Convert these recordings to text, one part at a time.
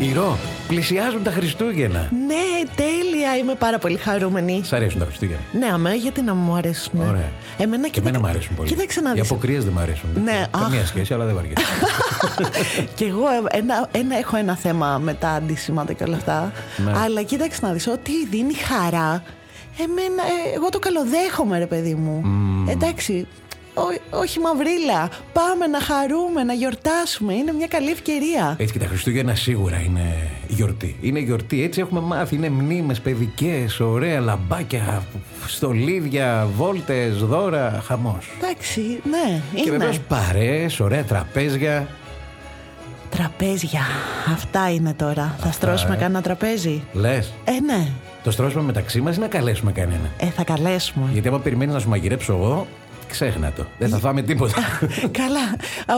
Ηρώ, πλησιάζουν τα Χριστούγεννα. Ναι, τέλεια. Είμαι πάρα πολύ χαρούμενη. Σ' αρέσουν τα Χριστούγεννα. Ναι, αμέ, γιατί να μου αρέσουν. Ωραία. Εμένα Και εμένα μου αρέσουν πολύ. Κοίταξε να Οι δεις. αποκρίες δεν μου αρέσουν. Ναι, Καμία αχ. σχέση, αλλά δεν βαριέσαι. και εγώ ε, ένα, ένα, έχω ένα θέμα με τα αντισήματα και όλα αυτά. Ναι. Αλλά κοίταξε να δεις, ό,τι δίνει χαρά, εμένα, ε, εγώ το καλοδέχομαι ρε παιδί μου. Εντάξει, ό- όχι μαυρίλα. Πάμε να χαρούμε, να γιορτάσουμε. Είναι μια καλή ευκαιρία. Έτσι και τα Χριστούγεννα σίγουρα είναι γιορτή. Είναι γιορτή, έτσι έχουμε μάθει. Είναι μνήμες παιδικές, ωραία λαμπάκια, στολίδια, βόλτες, δώρα, χαμός. Εντάξει, ναι, Και είναι. βεβαίως παρέες, ωραία τραπέζια. Τραπέζια. Αυτά είναι τώρα. Θα στρώσουμε ε. κανένα τραπέζι; Λες, Ε, ναι. το στρώσουμε μεταξύ μας ή να καλέσουμε κανένα; Ε, θα καλέσουμε. Γιατί άμα περιμένεις να σου μαγειρέψω εγώ, ξέχνα το. Δεν θα φάμε τίποτα. Καλά.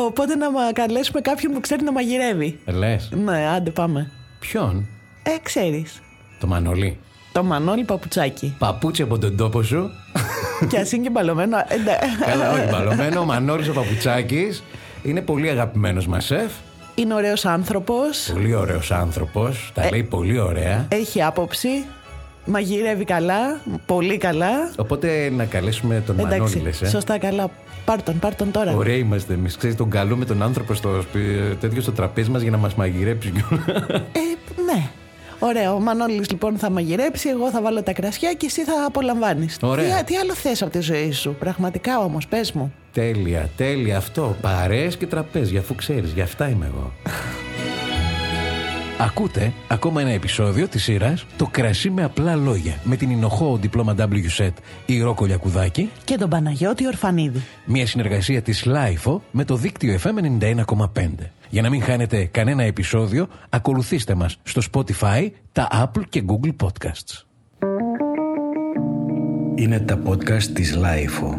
Α, Οπότε να μα- καλέσουμε κάποιον που ξέρει να μαγειρεύει. Λες, Ναι, άντε πάμε. ποιον, Ε, ξέρεις. το Μανολί. Το Μανώλη Παπουτσάκι. Παπούτσι από τον τόπο σου. και ας είναι και μπαλωμένο. ε, ναι. Καλά, όχι μπαλωμένο. Ο Μανώλης ο Παπουτσάκης είναι πολύ αγαπημένος μας σεφ. Είναι ωραίος άνθρωπος. Πολύ ωραίος άνθρωπος. Τα λέει πολύ ωραία. Έχει άποψη. Μαγειρεύει καλά. Πολύ καλά. Οπότε να καλέσουμε τον Μανώλη, Εντάξει, λες, ε; σωστά καλά. Πάρ' τον, πάρ' τον τώρα. Ωραία είμαστε εμείς. Ξέρεις, τον καλούμε τον άνθρωπο στο, σπι- τέτοιο στο τραπέζι μας για να μας μαγειρέψει. Ε, ναι. Ωραία, ο Μανώλης λοιπόν θα μαγειρέψει, εγώ θα βάλω τα κρασιά και εσύ θα απολαμβάνεις. Ωραία. Τι, τι άλλο θες από τη ζωή σου, πραγματικά όμως, πες μου. τέλεια, τέλεια αυτό. Παρέες και τραπέζια, αφού ξέρεις, γι' αυτά είμαι εγώ. Ακούτε ακόμα ένα επεισόδιο της σειράς «Το κρασί με απλά λόγια» με την Ινοχώ Διπλώμα WSET η Ρόκο Λιακουδάκη, Και τον Παναγιώτη Ορφανίδη. μια συνεργασία της LIFO με το δίκτυο FM 91,5. Για να μην χάνετε κανένα επεισόδιο, ακολουθήστε μας στο Spotify, τα Apple και Google Podcasts. Είναι τα podcast της Lifeo.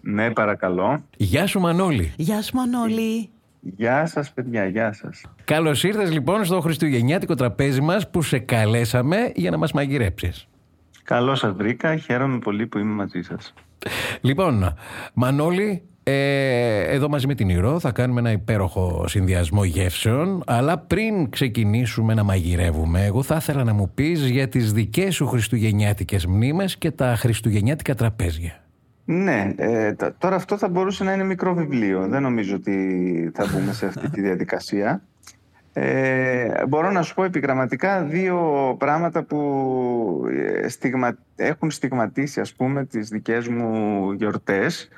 Ναι, παρακαλώ. Γεια σου Μανώλη. Γεια σου Μανώλη. Γεια σας, παιδιά, γεια σας. Καλώς ήρθες λοιπόν στο Χριστουγεννιάτικο τραπέζι μας που σε καλέσαμε για να μας μαγειρέψεις. Καλώς σας βρήκα, χαίρομαι πολύ που είμαι μαζί σας. Λοιπόν, Μανώλη, ε, εδώ μαζί με την Ηρώ θα κάνουμε ένα υπέροχο συνδυασμό γεύσεων. Αλλά πριν ξεκινήσουμε να μαγειρεύουμε, εγώ θα ήθελα να μου πεις για τις δικές σου χριστουγεννιάτικες μνήμες και τα χριστουγεννιάτικα τραπέζια. Ναι, ε, τα- τώρα αυτό θα μπορούσε να είναι μικρό βιβλίο. Δεν νομίζω ότι θα μπούμε σε αυτή τη διαδικασία. Ε, μπορώ να σου πω επιγραμματικά δύο πράγματα που ε, στιγμα... έχουν στιγματίσει ας πούμε τις δικές μου γιορτές.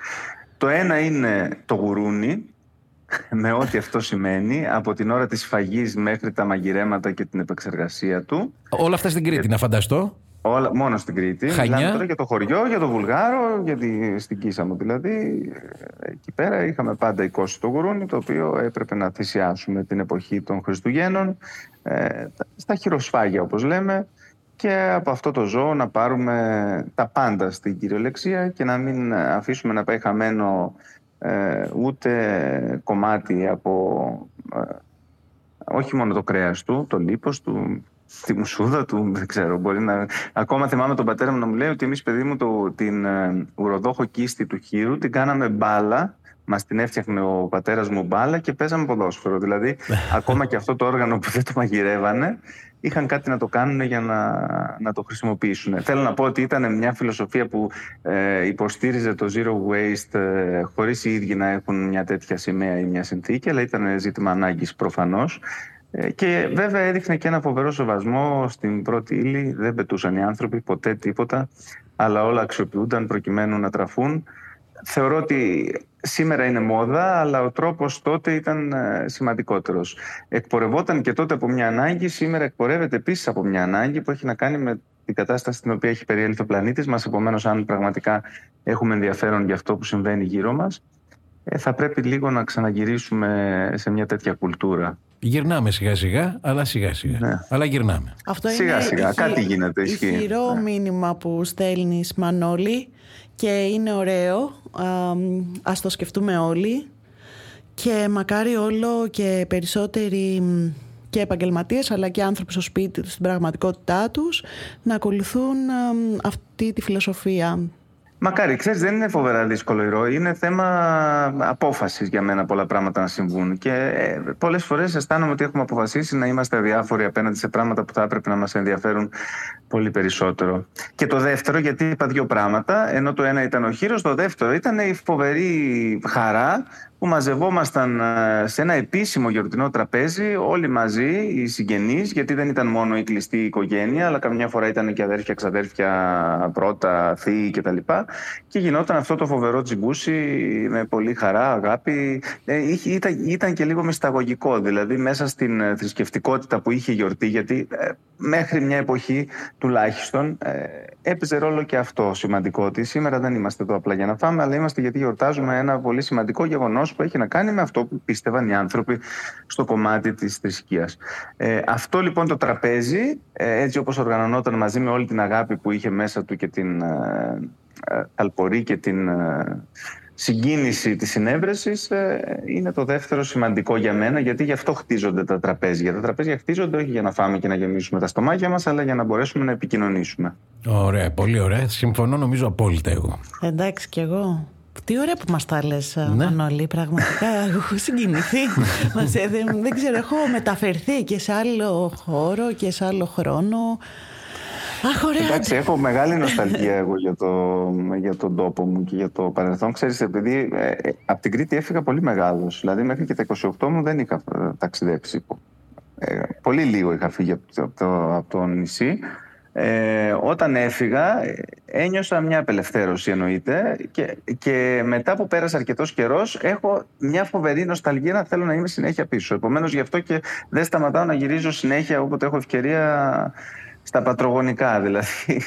Το ένα είναι το γουρούνι, με ό,τι αυτό σημαίνει, από την ώρα της φαγής μέχρι τα μαγειρέματα και την επεξεργασία του. Όλα αυτά στην Κρήτη, να φανταστώ. Όλα, μόνο στην Κρήτη. Χανιά. Μιλάμε τώρα για το χωριό, για το Βουλγάρο, για τη, στην Κίσα μου δηλαδή. Εκεί πέρα είχαμε πάντα εικόσει το γουρούνι, το οποίο έπρεπε να θυσιάσουμε την εποχή των Χριστουγέννων, ε, στα χειροσφάγια όπως λέμε, και από αυτό το ζώο να πάρουμε τα πάντα στην κυριολεξία και να μην αφήσουμε να πάει χαμένο ε, ούτε κομμάτι από ε, όχι μόνο το κρέας του, το λίπος του, τη μουσούδα του, δεν ξέρω, μπορεί να... Ακόμα θυμάμαι τον πατέρα μου να μου λέει ότι εμείς παιδί μου το, την ε, ουροδόχο κίστη του χείρου την κάναμε μπάλα, μας την έφτιαχνε ο πατέρας μου μπάλα και παίζαμε ποδόσφαιρο. Δηλαδή, ακόμα και αυτό το όργανο που δεν το μαγειρεύανε, είχαν κάτι να το κάνουν για να, να το χρησιμοποιήσουν. Θέλω να πω ότι ήταν μια φιλοσοφία που ε, υποστήριζε το zero waste ε, χωρίς οι ίδιοι να έχουν μια τέτοια σημαία ή μια συνθήκη, αλλά ήταν ζήτημα ανάγκης προφανώς. Ε, Και βέβαια έδειχνε και ένα φοβερό σεβασμό στην πρώτη ύλη. Δεν πετούσαν οι άνθρωποι ποτέ τίποτα, αλλά όλα αξιοποιούνταν προκειμένου να τραφούν. Θεωρώ ότι σήμερα είναι μόδα, αλλά ο τρόπος τότε ήταν ε, σημαντικότερος. Εκπορευόταν και τότε από μια ανάγκη, σήμερα εκπορεύεται επίσης από μια ανάγκη που έχει να κάνει με την κατάσταση στην οποία έχει περιέλθει ο πλανήτης μας. Επομένως, αν πραγματικά έχουμε ενδιαφέρον για αυτό που συμβαίνει γύρω μας, ε, θα πρέπει λίγο να ξαναγυρίσουμε σε μια τέτοια κουλτούρα. Γυρνάμε σιγά σιγά, αλλά σιγά σιγά. Ναι. Αλλά γυρνάμε. Αυτό Σιγά, είναι σιγά. ηχη- Κάτι γίνεται, ισχύει. Ηχηρό Ναι. μήνυμα που στέλνεις Μανώλη και είναι ωραίο. Α, μ, ας το σκεφτούμε όλοι. Και μακάρι όλο και περισσότεροι μ, και επαγγελματίες αλλά και άνθρωποι στο σπίτι τους, στην πραγματικότητά τους να ακολουθούν α, μ, αυτή τη φιλοσοφία. Μακάρι, ξέρεις, δεν είναι φοβερά δύσκολο ηρώο. Είναι θέμα απόφασης για μένα πολλά πράγματα να συμβούν. Και ε, πολλές φορές αισθάνομαι ότι έχουμε αποφασίσει να είμαστε αδιάφοροι απέναντι σε πράγματα που θα έπρεπε να μας ενδιαφέρουν πολύ περισσότερο. Και το δεύτερο, γιατί είπα δύο πράγματα, ενώ το ένα ήταν ο χείρος, το δεύτερο ήταν η φοβερή χαρά που μαζευόμασταν ε, σε ένα επίσημο γιορτινό τραπέζι όλοι μαζί, οι συγγενείς, γιατί δεν ήταν μόνο η κλειστή οικογένεια, αλλά καμιά φορά ήταν και αδέρφια, ξαδέρφια, πρώτα, θείοι κτλ. Και γινόταν αυτό το φοβερό τσιμπούσι με πολύ χαρά, αγάπη. Ε, ήταν, ήταν και λίγο μυσταγωγικό, δηλαδή μέσα στην ε, θρησκευτικότητα που είχε η γιορτή, γιατί μέχρι μια εποχή τουλάχιστον έπαιζε ρόλο και αυτό σημαντικό, ότι σήμερα δεν είμαστε εδώ απλά για να φάμε, αλλά είμαστε γιατί γιορτάζουμε ένα πολύ σημαντικό γεγονός που έχει να κάνει με αυτό που πίστευαν οι άνθρωποι στο κομμάτι της θρησκείας. Ε, αυτό λοιπόν το τραπέζι, ε, έτσι όπως οργανωνόταν μαζί με όλη την αγάπη που είχε μέσα του και την ε, ε ταλπορή και την ε, συγκίνηση της συνέβρεσης είναι το δεύτερο σημαντικό για μένα γιατί γι' αυτό χτίζονται τα τραπέζια. Τα τραπέζια χτίζονται όχι για να φάμε και να γεμίσουμε τα στομάχια μας αλλά για να μπορέσουμε να επικοινωνήσουμε. Ωραία, πολύ ωραία. Συμφωνώ νομίζω απόλυτα εγώ. Εντάξει κι εγώ. Τι ωραία που μας τα λες ναι. Μανώλη, πραγματικά έχω συγκινηθεί μας, δεν, δεν ξέρω, έχω μεταφερθεί και σε άλλο χώρο και σε άλλο χρόνο Αχ, ωραία. Εντάξει, έχω μεγάλη νοσταλγία εγώ για, το, για τον τόπο μου και για το παρελθόν. Ξέρεις, επειδή ε, ε από την Κρήτη έφυγα πολύ μεγάλος. Δηλαδή μέχρι και τα 28 μου δεν είχα ε, ταξιδέψει. Ε, πολύ λίγο είχα φύγει από το, από το νησί. Ε, όταν έφυγα ένιωσα μια απελευθέρωση εννοείται και, και μετά που πέρασε αρκετός καιρός έχω μια φοβερή νοσταλγία να θέλω να είμαι συνέχεια πίσω. Επομένως γι' αυτό και δεν σταματάω να γυρίζω συνέχεια όποτε έχω ευκαιρία στα πατρογονικά δηλαδή.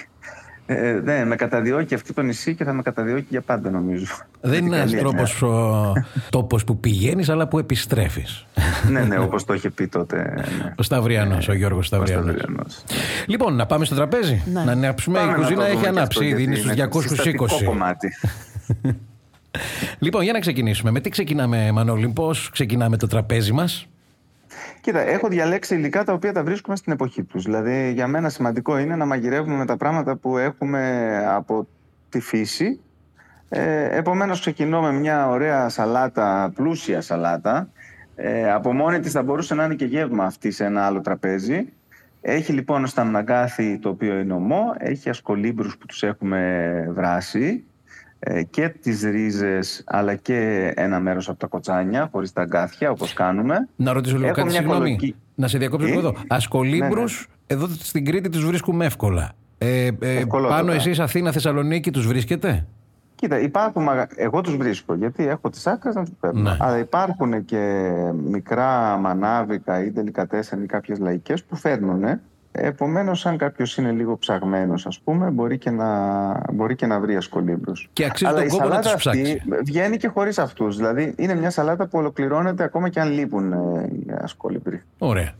Ε, ναι, με καταδιώκει αυτό το νησί και θα με καταδιώκει για πάντα νομίζω. Δεν είναι ένας τρόπος τόπος που πηγαίνεις, αλλά που επιστρέφεις. ναι, ναι, όπως το είχε πει τότε. Ναι. Ο Σταυριανός, ο Γιώργος Σταυριανός. Λοιπόν, να πάμε στο τραπέζι. Ναι. Να ανάψουμε. Η κουζίνα έχει ανάψει ήδη, είναι στου 220. κομμάτι. λοιπόν, για να ξεκινήσουμε. Με τι ξεκινάμε, Μανώλη, πώς ξεκινάμε το τραπέζι μας; Κοίτα, έχω διαλέξει υλικά τα οποία τα βρίσκουμε στην εποχή τους. Δηλαδή, για μένα σημαντικό είναι να μαγειρεύουμε με τα πράγματα που έχουμε από τη φύση. Ε, επομένως ξεκινώ με μια ωραία σαλάτα, πλούσια σαλάτα. Ε, από μόνη της θα μπορούσε να είναι και γεύμα αυτή σε ένα άλλο τραπέζι. Έχει λοιπόν στα μναγκάθι το οποίο είναι ομό, έχει ασκολύμπρους που τους έχουμε βράσει, ε, και τις ρίζες αλλά και ένα μέρος από τα κοτσάνια χωρίς τα αγκάθια όπως κάνουμε. Να ρωτήσω λίγο κάτι, συγγνώμη. Να σε διακόψω λίγο εδώ. Ασκολύμπρους, ναι, ναι. εδώ στην Κρήτη τους βρίσκουμε εύκολα. Ε, ε, πάνω εσείς Αθήνα, Θεσσαλονίκη τους βρίσκετε; Κοίτα, υπάρχουν, εγώ τους βρίσκω γιατί έχω τις άκρες να τους παίρνω. Ναι. Αλλά υπάρχουν και μικρά μανάβικα ή τελικά τέσσερα ή κάποιες λαϊκές που φέρνουν Επομένως, αν κάποιος είναι λίγο ψαγμένος, ας πούμε, μπορεί και να, μπορεί και να βρει ασκολύμπρους. Και αξίζει Αλλά τον κόπο να τους ψάξει. βγαίνει και χωρίς αυτούς. Δηλαδή, είναι μια σαλάτα που ολοκληρώνεται ακόμα και αν λείπουν ε, οι ασκολύμπροι. Ωραία.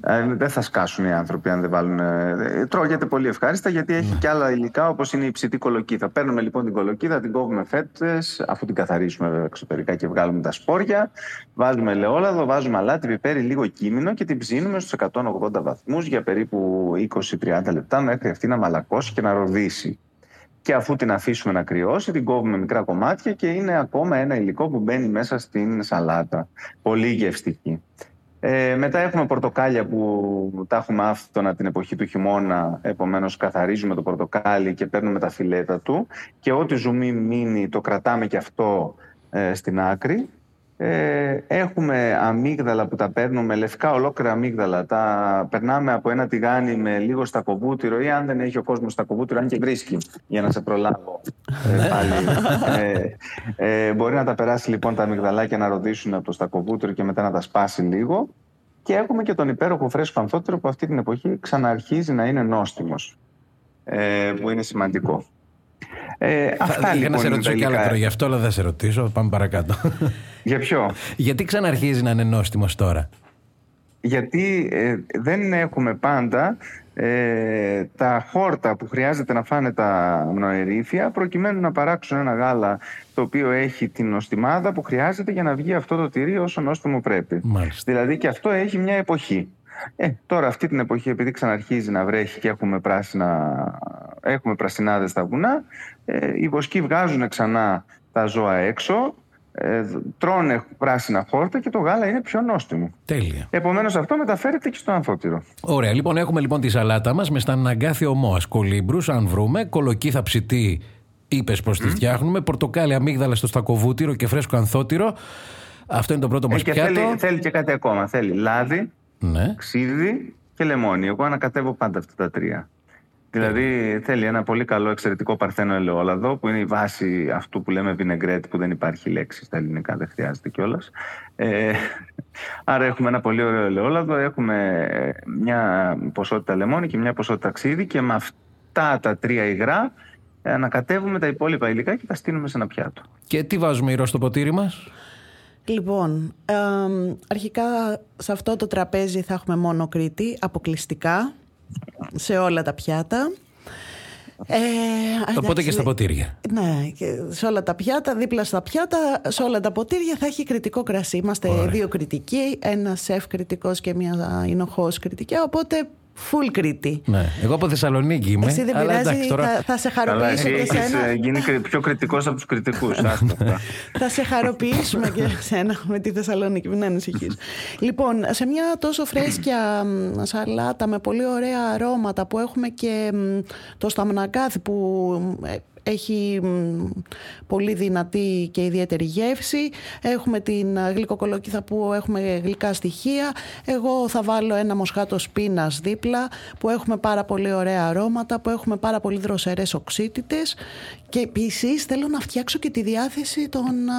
Ε, δεν θα σκάσουν οι άνθρωποι αν δεν βάλουν. Ε, τρώγεται πολύ ευχάριστα γιατί έχει ναι. και άλλα υλικά όπως είναι η ψητή κολοκύθα. Παίρνουμε λοιπόν την κολοκύθα, την κόβουμε φέτε, αφού την καθαρίσουμε εξωτερικά και βγάλουμε τα σπόρια. Βάζουμε ελαιόλαδο, βάζουμε αλάτι, πιπέρι, λίγο κείμενο και την ψήνουμε στους 180 βαθμούς για περίπου 20-30 λεπτά μέχρι αυτή να μαλακώσει και να ροδίσει. Και αφού την αφήσουμε να κρυώσει, την κόβουμε μικρά κομμάτια και είναι ακόμα ένα υλικό που μπαίνει μέσα στην σαλάτα. Πολύ γευστική. Ε, μετά έχουμε πορτοκάλια που τα έχουμε άφθονα την εποχή του χειμώνα, επομένως καθαρίζουμε το πορτοκάλι και παίρνουμε τα φιλέτα του και ό,τι ζουμί μείνει το κρατάμε και αυτό ε, στην άκρη ε, έχουμε αμύγδαλα που τα παίρνουμε, λευκά ολόκληρα αμύγδαλα. Τα περνάμε από ένα τηγάνι με λίγο στακοβούτυρο ή αν δεν έχει ο κόσμος στακοβούτυρο, αν και βρίσκει, για να σε προλάβω. ε, ναι. πάλι. Ε, ε, μπορεί να τα περάσει λοιπόν τα αμυγδαλάκια να ροδίσουν από το στακοβούτυρο και μετά να τα σπάσει λίγο. Και έχουμε και τον υπέροχο φρέσκο ανθότερο που αυτή την εποχή ξαναρχίζει να είναι νόστιμος, ε, που είναι σημαντικό. Ε, αυτά λοιπόν. να σε ρωτήσω κι άλλα τώρα γι' αυτό, αλλά δεν σε ρωτήσω. Πάμε παρακάτω. Για ποιο; Γιατί ξαναρχίζει να είναι νόστιμος τώρα; Γιατί ε, δεν έχουμε πάντα ε, τα χόρτα που χρειάζεται να φάνε τα μνοερήθια προκειμένου να παράξουν ένα γάλα το οποίο έχει την νοστιμάδα που χρειάζεται για να βγει αυτό το τυρί όσο νόστιμο πρέπει. Μάλιστα. Δηλαδή και αυτό έχει μια εποχή. Ε, τώρα αυτή την εποχή επειδή ξαναρχίζει να βρέχει και έχουμε, πράσινα, έχουμε πρασινάδες στα βουνά, ε, οι βοσκοί βγάζουν ξανά τα ζώα έξω, ε, τρώνε πράσινα χόρτα και το γάλα είναι πιο νόστιμο. Τέλεια. Επομένως αυτό μεταφέρεται και στο αμφότυρο. Ωραία, λοιπόν, έχουμε λοιπόν τη σαλάτα μας με σταναγκάθι ομόας, κολύμπρους, αν βρούμε, κολοκύθα ψητή, είπες πως τη φτιάχνουμε, πορτοκάλι αμύγδαλα στο στακοβούτυρο και φρέσκο ανθότυρο. Αυτό είναι το πρώτο μας Ε, και πιάτο. θέλει, θέλει και κάτι ακόμα. Θέλει λάδι, Ναι. ξύδι και λεμόνι. Εγώ ανακατεύω πάντα αυτά τα τρία. Δηλαδή θέλει ένα πολύ καλό εξαιρετικό παρθένο ελαιόλαδο που είναι η βάση αυτού που λέμε vinaigrette που δεν υπάρχει λέξη στα ελληνικά, δεν χρειάζεται κιόλας. Ε, άρα έχουμε ένα πολύ ωραίο ελαιόλαδο, έχουμε ε, μια ποσότητα λεμόνι και μια ποσότητα ξύδι και με αυτά τα τρία υγρά ε, ανακατεύουμε τα υπόλοιπα υλικά και τα στείλουμε σε ένα πιάτο. Και τι βάζουμε ηρώ στο ποτήρι μας; Λοιπόν, εμ, αρχικά σε αυτό το τραπέζι θα έχουμε μόνο Κρήτη, αποκλειστικά, σε όλα τα πιάτα. Ε, Οπότε εντάξει, και στα ποτήρια. Ναι, και σε όλα τα πιάτα, δίπλα στα πιάτα, σε όλα τα ποτήρια θα έχει κριτικό κρασί. Είμαστε δύο κριτικοί, ένας σεφ κριτικός και μια εινοχός κριτική, οπότε full Κρήτη. Ναι. Εγώ από Θεσσαλονίκη είμαι. Εσύ δεν αλλά πειράζει, εντάξει, τώρα... θα, θα σε Καλά, χαροποιήσω εσύ και έχεις σένα. ε, γίνει κρι- πιο κριτικός από τους κριτικούς. Άστο αυτά. Θα σε χαροποιήσουμε και σένα με τη Θεσσαλονίκη, μην ανησυχείς. λοιπόν, σε μια τόσο φρέσκια μ, σαλάτα με πολύ ωραία αρώματα που έχουμε και μ, το σταμνακάθι που ε, έχει μ, πολύ δυνατή και ιδιαίτερη γεύση. Έχουμε την ε, γλυκοκολοκύθα που έχουμε γλυκά στοιχεία. Εγώ θα βάλω ένα μοσχάτο σπίνας δίπλα που έχουμε πάρα πολύ ωραία αρώματα, που έχουμε πάρα πολύ δροσερές οξύτητες και επίσης θέλω να φτιάξω και τη διάθεση των α,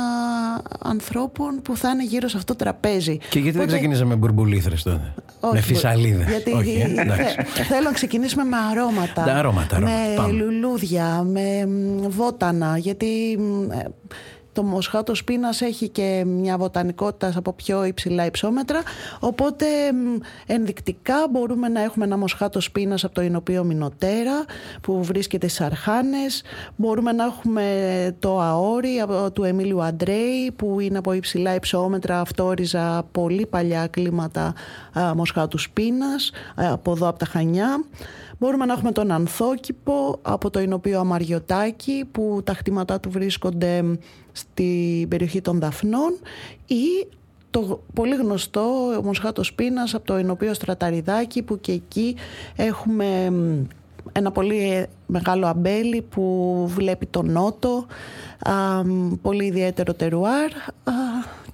ανθρώπων που θα είναι γύρω σε αυτό το τραπέζι. Και γιατί δεν Οπότε- ξεκινήσαμε με μπουρμπουλήθρες τότε; όχι, με φυσαλίδες. Γιατί Όχι, ε, εντάξει. θε- θέλω να ξεκινήσουμε με αρώματα. Τα αρώματα, αρώματα. Με Πάμε. λουλούδια, με μ, βότανα. Γιατί μ, ε, το μοσχάτος σπίνας έχει και μια βοτανικότητα από πιο υψηλά υψόμετρα. Οπότε μ, ενδεικτικά μπορούμε να έχουμε ένα μοσχάτος σπίνας από το Ινωπείο Μινοτέρα που βρίσκεται στις Αρχάνες. Μπορούμε να έχουμε το αόρι από- του Εμίλιου Αντρέη που είναι από υψηλά υψόμετρα αυτόριζα πολύ παλιά κλίματα α, μοσχάτους σπίνας α, από εδώ από τα Χανιά. Μπορούμε να έχουμε τον Ανθόκηπο από το Ινωπείο Αμαριωτάκη που τα χτήματά του βρίσκονται στην περιοχή των Δαφνών ή το πολύ γνωστό μοσχάτος σπίνας από το Ινωπείο Στραταριδάκη που και εκεί έχουμε μ, ένα πολύ μεγάλο αμπέλι που βλέπει τον νότο, α, μ, πολύ ιδιαίτερο τερουάρ α,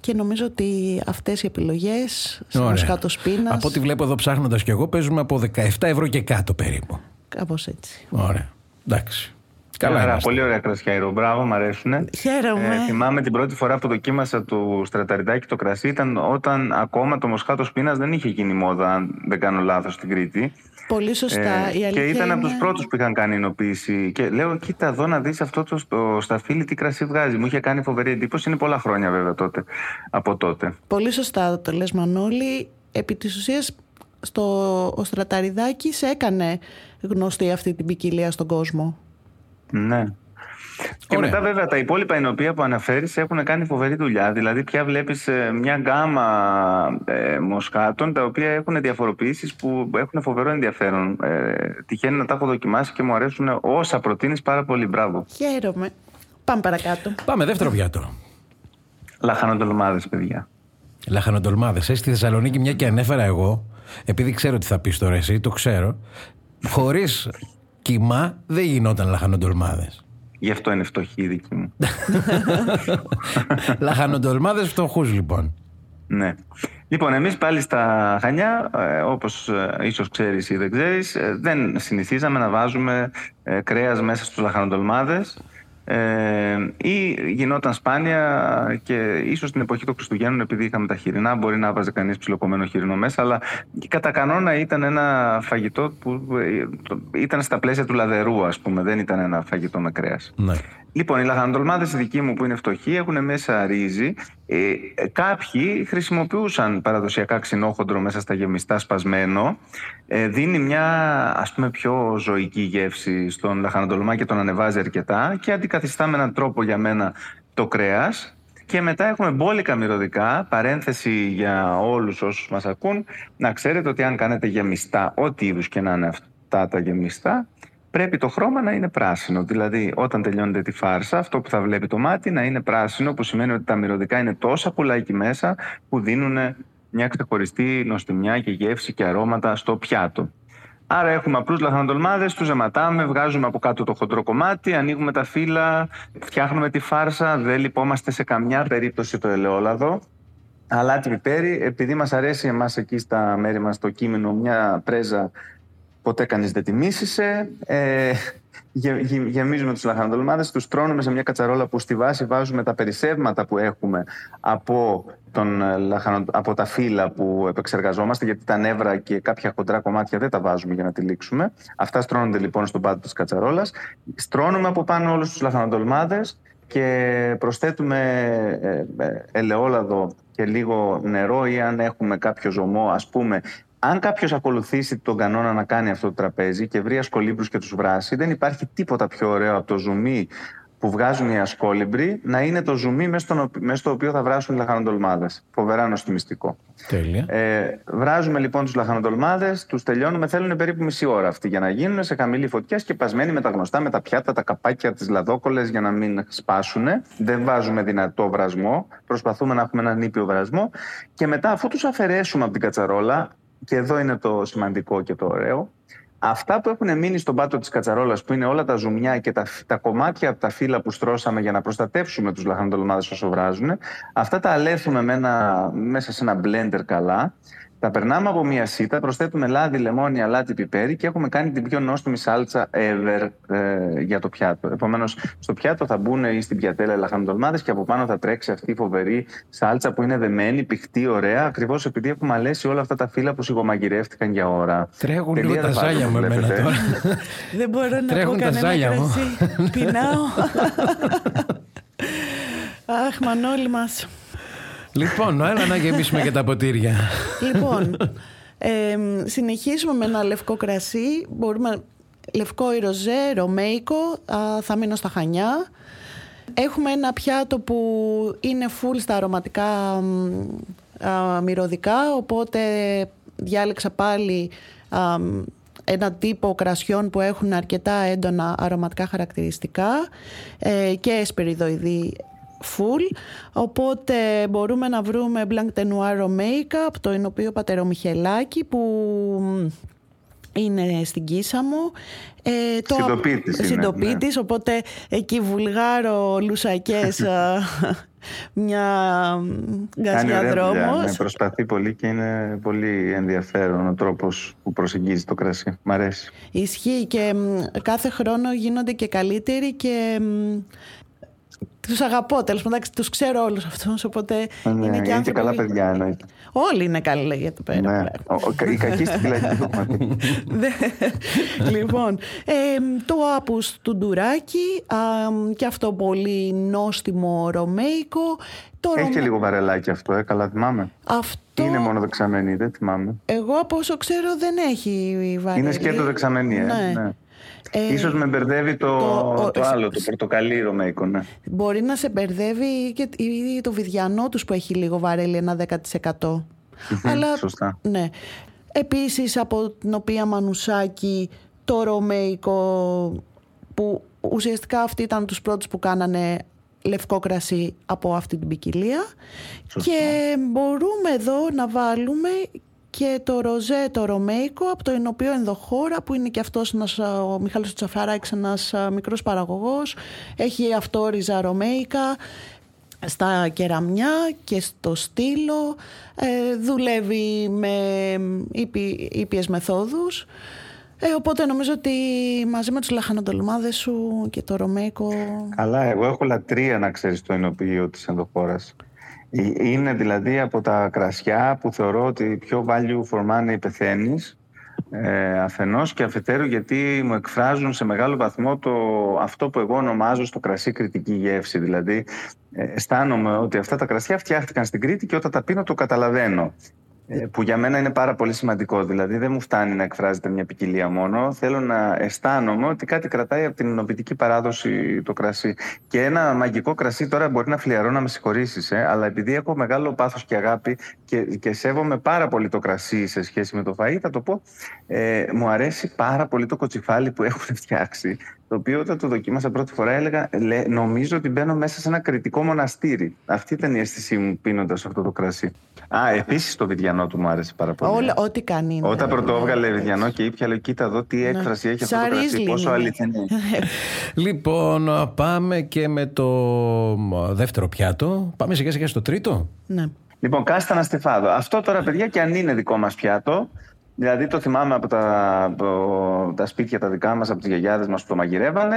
και νομίζω ότι αυτές οι επιλογές σε Ωραία. μοσχάτο σπίνας Από ό,τι βλέπω εδώ ψάχνοντας κι εγώ παίζουμε από 17 ευρώ και κάτω περίπου. κάπως έτσι. Ωραία. Εντάξει. Καλά Καλά, είμαστε. πολύ ωραία κρασιά, Ρο. Μπράβο, μ' αρέσουν. Χαίρομαι. Ε, θυμάμαι την πρώτη φορά που δοκίμασα του στραταριδάκι το κρασί ήταν όταν ακόμα το μοσχάτος πίνα δεν είχε γίνει μόδα, αν δεν κάνω λάθος, στην Κρήτη. Πολύ σωστά. Ε, Η αλήθεια και ήταν από είναι- του πρώτους που είχαν κάνει εινοποίηση. Και λέω, κοίτα εδώ να δεις αυτό το, το σταφύλι τι κρασί βγάζει. Μου είχε κάνει φοβερή εντύπωση. Είναι πολλά χρόνια βέβαια τότε, από τότε. Πολύ σωστά το λες Μανώλη. Επί της ουσίας στο, ο Στραταριδάκης έκανε γνωστή αυτή την ποικιλία στον κόσμο. Ναι. Και Ωραία. μετά βέβαια τα υπόλοιπα ενωπία που αναφέρεις έχουν κάνει φοβερή δουλειά. Δηλαδή πια βλέπεις ε, μια γκάμα ε, μοσχάτων τα οποία έχουν διαφοροποιήσεις που έχουν φοβερό ενδιαφέρον. Ε, τυχαίνει να τα έχω δοκιμάσει και μου αρέσουν όσα προτείνεις πάρα πολύ. Μπράβο. Χαίρομαι. Πάμε παρακάτω. Πάμε δεύτερο πιάτο. Λαχανοτολμάδες παιδιά. Λαχανοτολμάδες. Ε, στη Θεσσαλονίκη, μια και ανέφερα εγώ, επειδή ξέρω τι θα πεις τώρα εσύ, το ξέρω. Χωρίς κοιμά δεν γινόταν λαχανοτολμάδες. Γι' αυτό είναι φτωχή η δική μου. λαχανοτολμάδες φτωχούς λοιπόν. Ναι. Λοιπόν, εμείς πάλι στα Χανιά, ε, όπως ε, ίσως ξέρεις ή δεν ξέρεις, ε, δεν συνηθίζαμε να βάζουμε ε, κρέας μέσα στους λαχανοτολμάδες ε, ή γινόταν σπάνια και ίσως την εποχή των Χριστουγέννων επειδή είχαμε τα χοιρινά μπορεί να βάζε κανείς ψιλοκομμένο χοιρινό μέσα αλλά κατά κανόνα ήταν ένα φαγητό που ε, το- ήταν στα πλαίσια του λαδερού ας πούμε, δεν ήταν ένα φαγητό με κρέας. Ναι. Λοιπόν, οι λαχανοτολμάδες οι δικοί μου που είναι φτωχοί έχουν μέσα ρύζι. Ε, ε, κάποιοι χρησιμοποιούσαν παραδοσιακά ξινόχοντρο μέσα στα γεμιστά σπασμένο. Ε, δίνει μια ας πούμε πιο ζωική γεύση στον λαχανοτολμά και τον ανεβάζει αρκετά και αντικαθιστά με έναν τρόπο για μένα το κρέας. Και μετά έχουμε μπόλικα μυρωδικά, παρένθεση για όλους όσους μας ακούν, να ξέρετε ότι αν κάνετε γεμιστά, ό,τι είδους και να είναι αυτά τα γεμιστά, πρέπει το χρώμα να είναι πράσινο. Δηλαδή, όταν τελειώνετε τη φάρσα, αυτό που θα βλέπει το μάτι να είναι πράσινο, που σημαίνει ότι τα μυρωδικά είναι τόσα πολλά εκεί μέσα που δίνουν μια ξεχωριστή νοστιμιά και γεύση και αρώματα στο πιάτο. Άρα έχουμε απλούς λαχανοτολμάδες, τους ζεματάμε, βγάζουμε από κάτω το χοντρό κομμάτι, ανοίγουμε τα φύλλα, φτιάχνουμε τη φάρσα, δεν λυπόμαστε σε καμιά περίπτωση το ελαιόλαδο. Αλάτι πιπέρι, επειδή μας αρέσει εμάς εκεί στα μέρη μας το κείμενο μια πρέζα ποτέ κανείς δεν τη μίσησε. Ε, γεμίζουμε τους λαχανοτολμάδες, τους τρώνουμε σε μια κατσαρόλα που στη βάση βάζουμε τα περισσεύματα που έχουμε από, τον, ε, από τα φύλλα που επεξεργαζόμαστε, γιατί τα νεύρα και κάποια χοντρά κομμάτια δεν τα βάζουμε για να τυλίξουμε. Αυτά στρώνονται λοιπόν στον πάτο της κατσαρόλας. Στρώνουμε από πάνω όλους τους λαχανοτολμάδες και προσθέτουμε ε, ε, ελαιόλαδο και λίγο νερό ή αν έχουμε κάποιο ζωμό ας πούμε αν κάποιος ακολουθήσει τον κανόνα να κάνει αυτό το τραπέζι και βρει ασκολύμπρου και τους βράσει, δεν υπάρχει τίποτα πιο ωραίο από το ζουμί που βγάζουν οι ασκόλυμπροι να είναι το ζουμί μέσα στο οποίο θα βράσουν οι λαχανοτολμάδες. Φοβερά νοστιμιστικό. Τέλεια. Ε, βράζουμε λοιπόν τους λαχανοτολμάδες, τους τελειώνουμε. Θέλουν περίπου μισή ώρα αυτοί για να γίνουν σε χαμηλή φωτιά σκεπασμένοι με τα γνωστά, με τα πιάτα, τα καπάκια, τις λαδόκολες για να μην σπάσουν. Δεν βάζουμε δυνατό βρασμό. Προσπαθούμε να έχουμε έναν ήπιο βρασμό. Και μετά, αφού τους αφαιρέσουμε από την κατσαρόλα, και εδώ είναι το σημαντικό και το ωραίο, αυτά που έχουν μείνει στον πάτο της κατσαρόλας που είναι όλα τα ζουμιά και τα, τα κομμάτια από τα φύλλα που στρώσαμε για να προστατεύσουμε τους λαχανοτολμάδες όσο βράζουν, αυτά τα αλέθουμε μέσα σε ένα μπλέντερ καλά τα περνάμε από μία σίτα, προσθέτουμε λάδι, λεμόνι, αλάτι, πιπέρι και έχουμε κάνει την πιο νόστιμη σάλτσα ever ε, για το πιάτο. Επομένως, στο πιάτο θα μπουν ή στην πιατέλα λαχανοτολμάδες και από πάνω θα τρέξει αυτή η φοβερή σάλτσα που είναι δεμένη, πηχτή, ωραία, ακριβώς επειδή έχουμε αλέσει όλα αυτά τα φύλλα που σιγομαγειρεύτηκαν για ώρα. Τρέχουν λίγο τα ζάλια μου εμένα τώρα. Δεν μπορώ να Τρέχουν πω τα ζάλια μου. Πεινάω. Αχ, μανόλι μας. Λοιπόν, έλα να γεμίσουμε και τα ποτήρια. Λοιπόν, ε, συνεχίζουμε με ένα λευκό κρασί. Μπορούμε λευκό ή ροζέ, ρωμαϊκό, θα μείνω στα Χανιά. Έχουμε ένα πιάτο που είναι full στα αρωματικά α, μυρωδικά, οπότε διάλεξα πάλι ένα τύπο κρασιών που έχουν αρκετά έντονα αρωματικά χαρακτηριστικά ε, και εσπεριδοειδή full. Οπότε μπορούμε να βρούμε Blanc de Noir Makeup, το οποίο Πατερομιχελάκη που είναι στην κίσα μου. Ε, το συντοπίτης, ναι. οπότε εκεί βουλγάρο λουσακές μια γκασιά δρόμος. Ναι, προσπαθεί πολύ και είναι πολύ ενδιαφέρον ο τρόπος που προσεγγίζει το κρασί. Μ' αρέσει. Ισχύει και κάθε χρόνο γίνονται και καλύτεροι και τους αγαπώ τέλος πάντων. Τους ξέρω όλους αυτούς. Οπότε ναι, είναι και, είναι καλά παιδιά εννοείται. Όλοι είναι καλοί για το πέρα. Ναι. Ο, η κακή στην φυλακή Λοιπόν, ε, το άπους του ντουράκι και αυτό πολύ νόστιμο ρωμαϊκό. Το Έχει και λίγο βαρελάκι αυτό, ε, καλά θυμάμαι. Αυτό... Είναι μόνο δεξαμενή, δεν θυμάμαι. Εγώ από όσο ξέρω δεν έχει βαρελάκι. Είναι σκέτο δεξαμενή, ε. ναι. ναι. Ε, Ίσως με μπερδεύει το, το, άλλο, το πορτοκαλί ρωμαϊκό, ναι. Μπορεί να σε μπερδεύει και το βιδιανό τους που έχει λίγο βαρέλι, ένα 10%. Αλλά, Σωστά. Ναι. Επίσης από την οποία μανουσάκι το ρωμαϊκό που ουσιαστικά αυτοί ήταν τους πρώτους που κάνανε λευκό κρασί από αυτή την ποικιλία και μπορούμε εδώ να βάλουμε και το ροζέ το ρωμαϊκό από το ενωπίο ενδοχώρα που είναι και αυτός ένας, ο Μιχάλης Τσαφαράκης ένας μικρός παραγωγός. Έχει αυτόριζα ρωμαϊκά στα κεραμιά και στο στήλο. Ε, δουλεύει με ήπι, ήπιες μεθόδους. Ε, οπότε νομίζω ότι μαζί με τους λαχανοτολμάδες σου και το ρωμαϊκό Καλά, εγώ έχω λατρεία να ξέρεις το ενωπίο της ενδοχώρας. ε, είναι δηλαδή από τα κρασιά που θεωρώ ότι πιο value for money πεθαίνεις. Ε, αφενός και αφετέρου γιατί μου εκφράζουν σε μεγάλο βαθμό το, αυτό που εγώ ονομάζω στο κρασί κριτική γεύση. Δηλαδή ε, αισθάνομαι ότι αυτά τα κρασιά φτιάχτηκαν στην Κρήτη και όταν τα πίνω το καταλαβαίνω. Ε, που για μένα είναι πάρα πολύ σημαντικό. Δηλαδή δεν μου φτάνει να εκφράζεται μια ποικιλία μόνο. Θέλω να αισθάνομαι ότι κάτι κρατάει από την ενοποιητική παράδοση το κρασί. Και ένα μαγικό κρασί τώρα μπορεί να φλιαρώ να με συγχωρήσεις, ε, αλλά επειδή έχω μεγάλο πάθος και αγάπη και, και σέβομαι πάρα πολύ το κρασί σε σχέση με το φαΐ, θα το πω, ε, μου αρέσει πάρα πολύ το κοτσιφάλι που έχουν φτιάξει το οποίο όταν το δοκίμασα πρώτη φορά έλεγα, λέ, νομίζω ότι μπαίνω μέσα σε ένα κριτικό μοναστήρι. Αυτή ήταν η αίσθησή μου πίνοντας αυτό το κρασί. Α, επίσης το βιδιανό του μου άρεσε πάρα πολύ. Όλα, ό,τι κάνει. Είναι. Όταν πρωτόβγαλε βιδιανό και ήπια, λέω, κοίτα εδώ τι ναι. έκφραση έχει αυτό το κρασί, πόσο αληθινή. λοιπόν, πάμε και με το δεύτερο πιάτο. Πάμε σιγά σιγά στο τρίτο. Ναι. Λοιπόν, κάστανα στεφάδο. Αυτό τώρα, παιδιά, και αν είναι δικό μας πιάτο, Δηλαδή το θυμάμαι από τα, από τα σπίτια τα δικά μας, από τις γιαγιάδες μας που το μαγειρεύανε.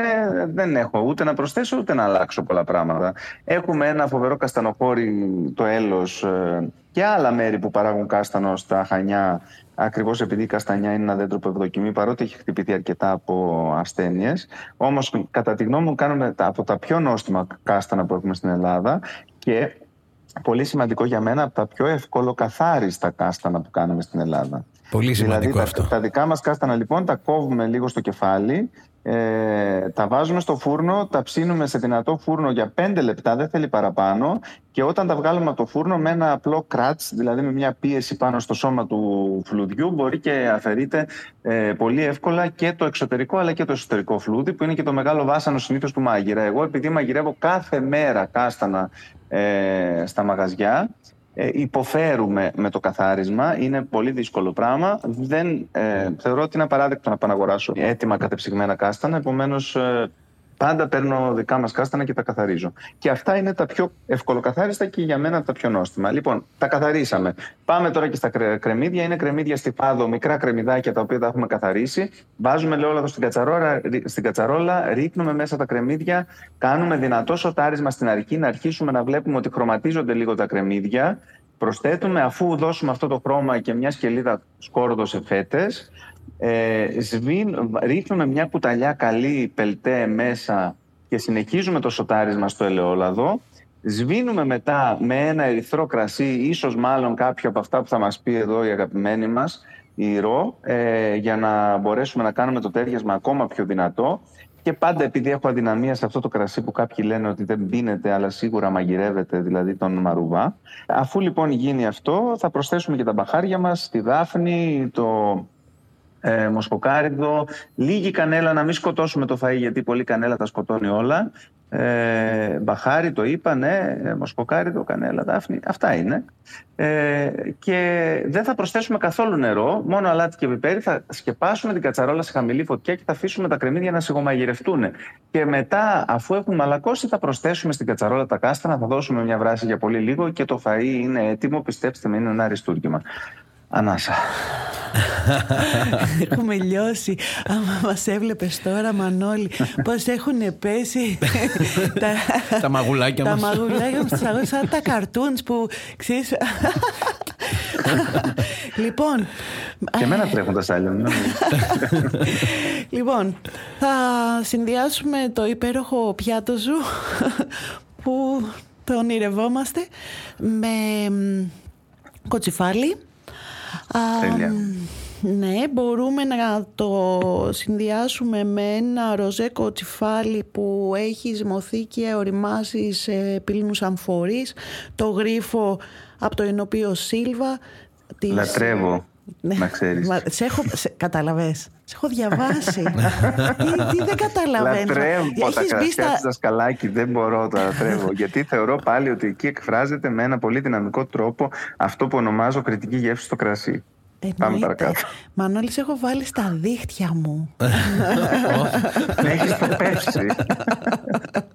Δεν έχω ούτε να προσθέσω ούτε να αλλάξω πολλά πράγματα. Έχουμε ένα φοβερό καστανοχώρι το έλος ε, και άλλα μέρη που παράγουν κάστανο στα Χανιά Ακριβώς επειδή η καστανιά είναι ένα δέντρο που ευδοκιμεί, παρότι έχει χτυπηθεί αρκετά από ασθένειες. Όμως, κατά τη γνώμη μου, κάνουμε από τα πιο νόστιμα κάστανα που έχουμε στην Ελλάδα και πολύ σημαντικό για μένα από τα πιο ευκολοκαθάριστα κάστανα που κάνουμε στην Ελλάδα. Πολύ σημαντικό δηλαδή, αυτό. Τα, τα δικά μας κάστανα λοιπόν τα κόβουμε λίγο στο κεφάλι, ε, τα βάζουμε στο φούρνο, τα ψήνουμε σε δυνατό φούρνο για 5 λεπτά, δεν θέλει παραπάνω και όταν τα βγάλουμε από το φούρνο με ένα απλό κράτς, δηλαδή με μια πίεση πάνω στο σώμα του φλουδιού μπορεί και αφαιρείται ε, πολύ εύκολα και το εξωτερικό αλλά και το εσωτερικό φλούδι που είναι και το μεγάλο βάσανο συνήθως του μάγειρα. Εγώ επειδή μαγειρεύω κάθε μέρα κάστανα ε, στα μαγαζιά ε, υποφέρουμε με το καθάρισμα. Είναι πολύ δύσκολο πράγμα. Δεν, ε, θεωρώ ότι είναι απαράδεκτο να πάω να αγοράσω έτοιμα κατεψυγμένα κάστανα. Επομένως, ε, πάντα παίρνω δικά μας κάστανα και τα καθαρίζω. Και αυτά είναι τα πιο ευκολοκαθάριστα και για μένα τα πιο νόστιμα. Λοιπόν, τα καθαρίσαμε. Πάμε τώρα και στα κρεμμύδια. Είναι κρεμμύδια στη φάδο, μικρά κρεμμυδάκια τα οποία τα έχουμε καθαρίσει. Βάζουμε ελαιόλαδο στην κατσαρόλα, στην κατσαρόλα, ρίχνουμε μέσα τα κρεμμύδια, κάνουμε δυνατό σοτάρισμα στην αρχή, να αρχίσουμε να βλέπουμε ότι χρωματίζονται λίγο τα κρεμμύδια. Προσθέτουμε, αφού δώσουμε αυτό το χρώμα και μια σκελίδα σκόρδο σε φέτες, ε, ρίχνουμε μια κουταλιά καλή πελτέ μέσα και συνεχίζουμε το σοτάρισμα στο ελαιόλαδο. Σβήνουμε μετά με ένα ερυθρό κρασί, ίσως μάλλον κάποιο από αυτά που θα μας πει εδώ η αγαπημένη μας, η ρο, ε, για να μπορέσουμε να κάνουμε το τέριασμα ακόμα πιο δυνατό. Και πάντα επειδή έχω αδυναμία σε αυτό το κρασί που κάποιοι λένε ότι δεν πίνεται αλλά σίγουρα μαγειρεύεται, δηλαδή τον μαρουβά. Αφού λοιπόν γίνει αυτό θα προσθέσουμε και τα μπαχάρια μας, τη δάφνη, το ε, μοσποκάριδο, λίγη κανέλα, να μην σκοτώσουμε το φαΐ γιατί πολύ κανέλα τα σκοτώνει όλα. Ε, μπαχάρι το είπα, ναι, ε, μοσποκάριδο, κανέλα, δάφνη, αυτά είναι. Ε, και δεν θα προσθέσουμε καθόλου νερό, μόνο αλάτι και πιπέρι, θα σκεπάσουμε την κατσαρόλα σε χαμηλή φωτιά και θα αφήσουμε τα κρεμμύδια να σιγομαγειρευτούν. Και μετά, αφού έχουν μαλακώσει, θα προσθέσουμε στην κατσαρόλα τα κάστανα, θα δώσουμε μια βράση για πολύ λίγο και το φαΐ είναι έτοιμο, πιστέψτε με, είναι ένα αριστούργημα. Ανάσα. Έχουμε λιώσει. Άμα μας έβλεπες τώρα, Μανώλη, πώς έχουν πέσει τα, τα μαγουλάκια μας. Τα μαγουλάκια μας, σαν τα καρτούν που ξέρει. λοιπόν. Και εμένα τρέχουν τα σάλια μου. λοιπόν, θα συνδυάσουμε το υπέροχο πιάτο σου που το ονειρευόμαστε με κοτσιφάλι Τέλεια. Ναι, μπορούμε να το συνδυάσουμε με ένα ροζέ κοτσιφάλι που έχει ζυμωθεί και οριμάσει σε πύλινους αμφορείς, το γρίφο από το ενωπίο Σίλβα. Της... Λατρεύω, ναι. Να ξέρεις. Μα, σε έχω, σε, καταλαβες, σε έχω διαβάσει. τι, τι δεν καταλαβαίνω. Λατρεύω τα κρασιά στα... σκαλάκι, δεν μπορώ το λατρεύω. γιατί θεωρώ πάλι ότι εκεί εκφράζεται με ένα πολύ δυναμικό τρόπο αυτό που ονομάζω κριτική γεύση στο κρασί. Πάμε παρακάτω. Μανώλης, έχω βάλει στα δίχτυα μου. Με έχεις το πέψει.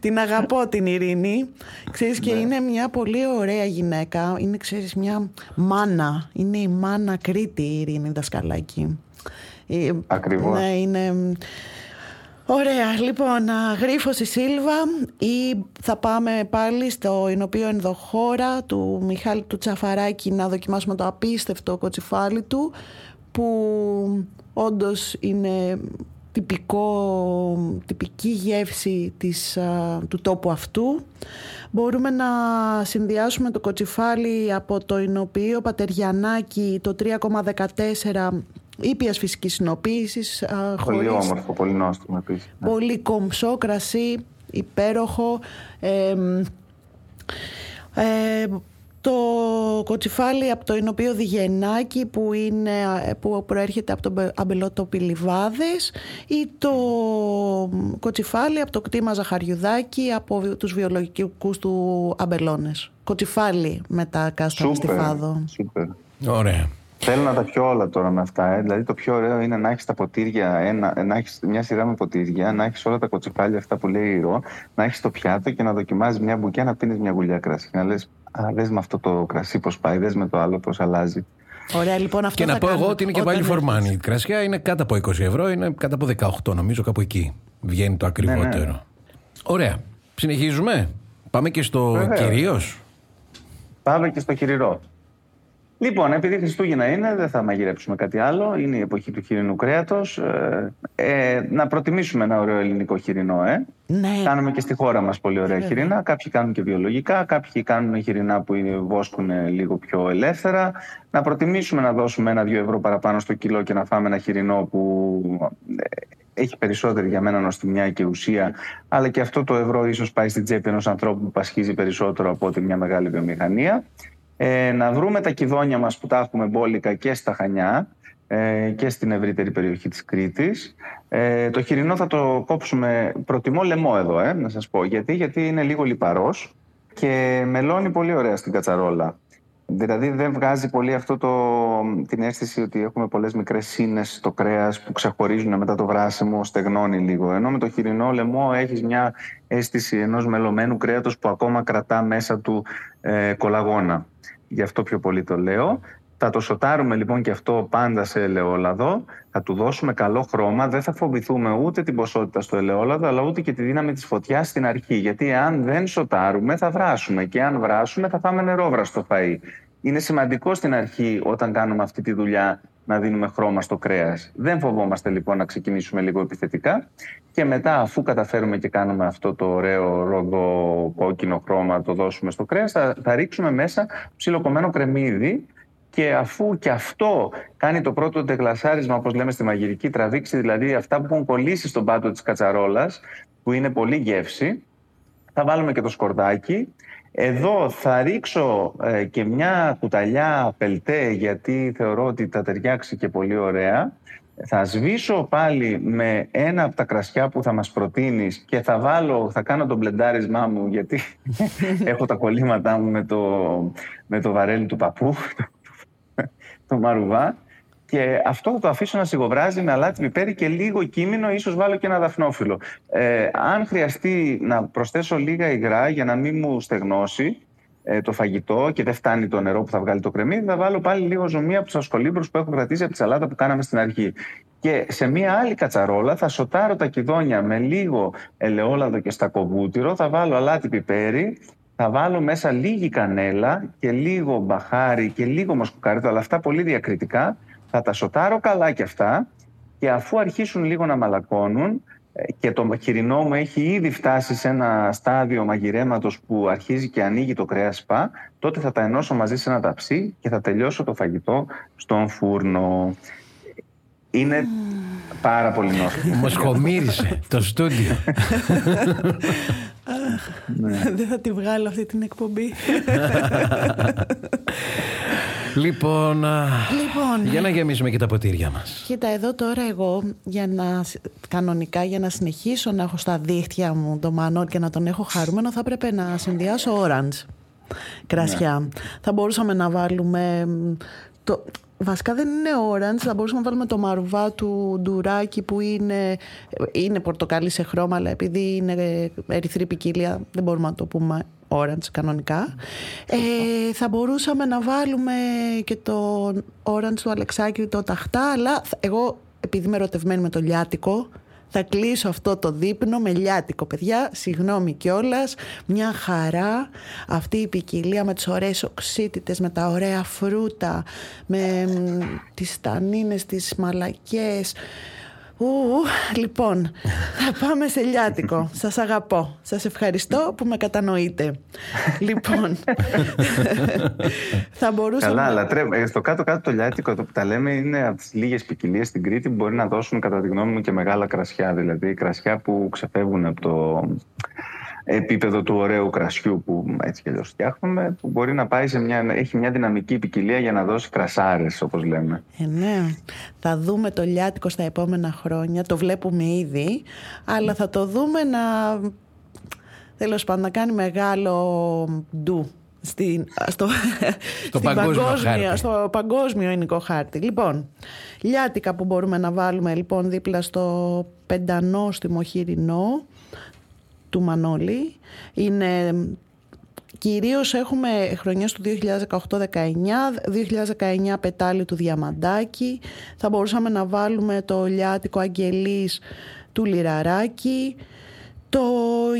την αγαπώ την Ειρήνη. Ξέρεις και ναι. είναι μια πολύ ωραία γυναίκα. Είναι, ξέρεις, μια μάνα. Είναι η μάνα Κρήτη η Ειρήνη Δασκαλάκη. Ακριβώς. Ναι, είναι... Ωραία, λοιπόν, γρίφο η Σίλβα ή θα πάμε πάλι στο ενωπίο ενδοχώρα του Μιχάλη του Τσαφαράκη να δοκιμάσουμε το απίστευτο κοτσιφάλι του που όντως είναι τυπικό, τυπική γεύση της, του τόπου αυτού. Μπορούμε να συνδυάσουμε το κοτσιφάλι από το Ινοποιείο Πατεριανάκι το 3,14 ήπιας φυσικής συνοποίησης. Πολύ όμορφο, πολύ νόστιμο επίσης. Ναι. Πολύ κομψό κρασί, υπέροχο. Ε, ε, το κοτσιφάλι από το Ινωπείο Διγενάκη που, είναι, που προέρχεται από τον αμπελότο Πιλιβάδες ή το κοτσιφάλι από το κτήμα Ζαχαριουδάκη από τους βιολογικούς του αμπελώνες. Κοτσιφάλι με τα κάστρα στη Φάδο. Σούπερ. Ωραία. Θέλω να τα πιω όλα τώρα με αυτά. Ε. Δηλαδή το πιο ωραίο είναι να έχεις τα ποτήρια, ένα, να έχεις μια σειρά με ποτήρια, να έχεις όλα τα κοτσιφάλια αυτά που λέει ηρώ, να έχεις το πιάτο και να δοκιμάζεις μια μπουκιά να πίνεις μια γουλιά κρασί. Να λες, Α, δες με αυτό το κρασί πώ πάει, δες με το άλλο πώ αλλάζει. Ωραία, λοιπόν, αυτό και να πω εγώ ότι είναι και πάλι φορμάνι. Η κρασιά είναι κάτω από 20 ευρώ, είναι κάτω από 18 νομίζω, κάπου εκεί. Βγαίνει το ακριβότερο. Ναι, ναι. Ωραία. Συνεχίζουμε. Πάμε και στο κυρίως. Πάμε και στο κυρίω. Λοιπόν, επειδή Χριστούγεννα είναι, δεν θα μαγειρέψουμε κάτι άλλο. Είναι η εποχή του χοιρινού κρέατος. Ε, ε, να προτιμήσουμε ένα ωραίο ελληνικό χοιρινό, ε. Ναι. Κάνουμε και στη χώρα μας πολύ ωραία Βέβαια. χοιρινά. Κάποιοι κάνουν και βιολογικά, κάποιοι κάνουν χοιρινά που βόσκουν λίγο πιο ελεύθερα. Να προτιμήσουμε να δώσουμε ένα-δύο ευρώ παραπάνω στο κιλό και να φάμε ένα χοιρινό που ε, έχει περισσότερη για μένα νοστιμιά και ουσία, αλλά και αυτό το ευρώ ίσως πάει στην τσέπη ενός ανθρώπου που πασχίζει περισσότερο από ότι μια μεγάλη βιομηχανία ε, να βρούμε τα κυδόνια μας που τα έχουμε μπόλικα και στα Χανιά ε, και στην ευρύτερη περιοχή της Κρήτης. Ε, το χοιρινό θα το κόψουμε, προτιμώ λαιμό εδώ, ε, να σας πω. Γιατί, γιατί είναι λίγο λιπαρός και μελώνει πολύ ωραία στην κατσαρόλα. Δηλαδή δεν βγάζει πολύ αυτό το, την αίσθηση ότι έχουμε πολλές μικρές σύνες στο κρέας που ξεχωρίζουν μετά το βράσιμο, στεγνώνει λίγο. Ενώ με το χοιρινό λαιμό έχεις μια αίσθηση ενός μελωμένου κρέατος που ακόμα κρατά μέσα του ε, κολαγόνα γι' αυτό πιο πολύ το λέω. Θα το σοτάρουμε λοιπόν και αυτό πάντα σε ελαιόλαδο, θα του δώσουμε καλό χρώμα, δεν θα φοβηθούμε ούτε την ποσότητα στο ελαιόλαδο, αλλά ούτε και τη δύναμη της φωτιάς στην αρχή. Γιατί αν δεν σοτάρουμε θα βράσουμε και αν βράσουμε θα φάμε νερόβραστο φαΐ. Είναι σημαντικό στην αρχή όταν κάνουμε αυτή τη δουλειά να δίνουμε χρώμα στο κρέας. Δεν φοβόμαστε λοιπόν να ξεκινήσουμε λίγο επιθετικά και μετά αφού καταφέρουμε και κάνουμε αυτό το ωραίο ρόδο κόκκινο χρώμα το δώσουμε στο κρέας θα, θα ρίξουμε μέσα ψιλοκομμένο κρεμμύδι και αφού και αυτό κάνει το πρώτο τεγλασάρισμα όπως λέμε στη μαγειρική τραβήξει δηλαδή αυτά που έχουν κολλήσει στον πάτο της κατσαρόλας που είναι πολύ γεύση θα βάλουμε και το σκορδάκι εδώ θα ρίξω ε, και μια κουταλιά πελτέ γιατί θεωρώ ότι θα ταιριάξει και πολύ ωραία. Θα σβήσω πάλι με ένα από τα κρασιά που θα μας προτείνεις και θα βάλω, θα κάνω το μπλεντάρισμά μου γιατί έχω τα κολλήματά μου με το, με το βαρέλι του παππού, το μαρουβά. Και αυτό θα το αφήσω να σιγοβράζει με αλάτι πιπέρι και λίγο κείμενο, ίσως βάλω και ένα δαφνόφυλλο. Ε, αν χρειαστεί να προσθέσω λίγα υγρά για να μην μου στεγνώσει ε, το φαγητό και δεν φτάνει το νερό που θα βγάλει το κρεμμύδι, θα βάλω πάλι λίγο ζωμί από τους ασκολύμπρους που έχω κρατήσει από τη σαλάτα που κάναμε στην αρχή. Και σε μία άλλη κατσαρόλα θα σοτάρω τα κυδόνια με λίγο ελαιόλαδο και στακοβούτυρο, θα βάλω αλάτι πιπέρι, θα βάλω μέσα λίγη κανέλα και λίγο μπαχάρι και λίγο μοσκοκάριτο, αλλά αυτά πολύ διακριτικά θα τα σοτάρω καλά και αυτά και αφού αρχίσουν λίγο να μαλακώνουν ε, και το χοιρινό μου έχει ήδη φτάσει σε ένα στάδιο μαγειρέματος που αρχίζει και ανοίγει το κρέας σπα, τότε θα τα ενώσω μαζί σε ένα ταψί και θα τελειώσω το φαγητό στον φούρνο. Είναι πάρα πολύ νόστιμο. Μας χωμύρισε το στούντιο. Ναι. Δεν θα τη βγάλω αυτή την εκπομπή. Λοιπόν, λοιπόν, για να γεμίσουμε και τα ποτήρια μας. Κοίτα, εδώ τώρα εγώ για να, κανονικά για να συνεχίσω να έχω στα δίχτυα μου το μανό και να τον έχω χαρούμενο θα έπρεπε να συνδυάσω orange κρασιά. Ναι. Θα μπορούσαμε να βάλουμε το, Βασικά δεν είναι orange, θα μπορούσαμε να βάλουμε το μαρουβά του ντουράκι που είναι, είναι πορτοκαλί σε χρώμα, αλλά επειδή είναι ερυθρή ποικιλία δεν μπορούμε να το πούμε orange κανονικά. Ε, θα μπορούσαμε να βάλουμε και το orange του Αλεξάκη το ταχτά, αλλά εγώ επειδή είμαι ερωτευμένη με το λιάτικο, θα κλείσω αυτό το δείπνο με λιάτικο, παιδιά. Συγγνώμη κιόλας. Μια χαρά αυτή η ποικιλία με τις ωραίες οξύτητες, με τα ωραία φρούτα, με τις τανίνες, τις μαλακές. Ου, λοιπόν, θα πάμε σε λιάτικο. Σας αγαπώ. Σας ευχαριστώ που με κατανοείτε. λοιπόν, θα μπορούσαμε... Καλά, αλλά τρέ... Ε, στο κάτω-κάτω το λιάτικο, το που τα λέμε, είναι από τις λίγες ποικιλίες στην Κρήτη που μπορεί να δώσουν, κατά τη γνώμη μου, και μεγάλα κρασιά. Δηλαδή, κρασιά που ξεφεύγουν από το επίπεδο του ωραίου κρασιού που έτσι και φτιάχνουμε, που μπορεί να πάει σε μια, έχει μια δυναμική ποικιλία για να δώσει κρασάρες, όπως λέμε. Ε, ναι. Θα δούμε το λιάτικο στα επόμενα χρόνια, το βλέπουμε ήδη, αλλά θα το δούμε να, τέλος πάντων, να κάνει μεγάλο ντου στην, στο, στο, παγκόσμιο χάρτη. στο παγκόσμιο ελληνικό χάρτη. Λοιπόν, λιάτικα που μπορούμε να βάλουμε λοιπόν δίπλα στο πεντανόστιμο χοιρινό, του Μανώλη. Είναι Κυρίως έχουμε χρονιές του 2018-19, 2019 πετάλι του Διαμαντάκη, θα μπορούσαμε να βάλουμε το λιάτικο Αγγελής του Λιραράκη, το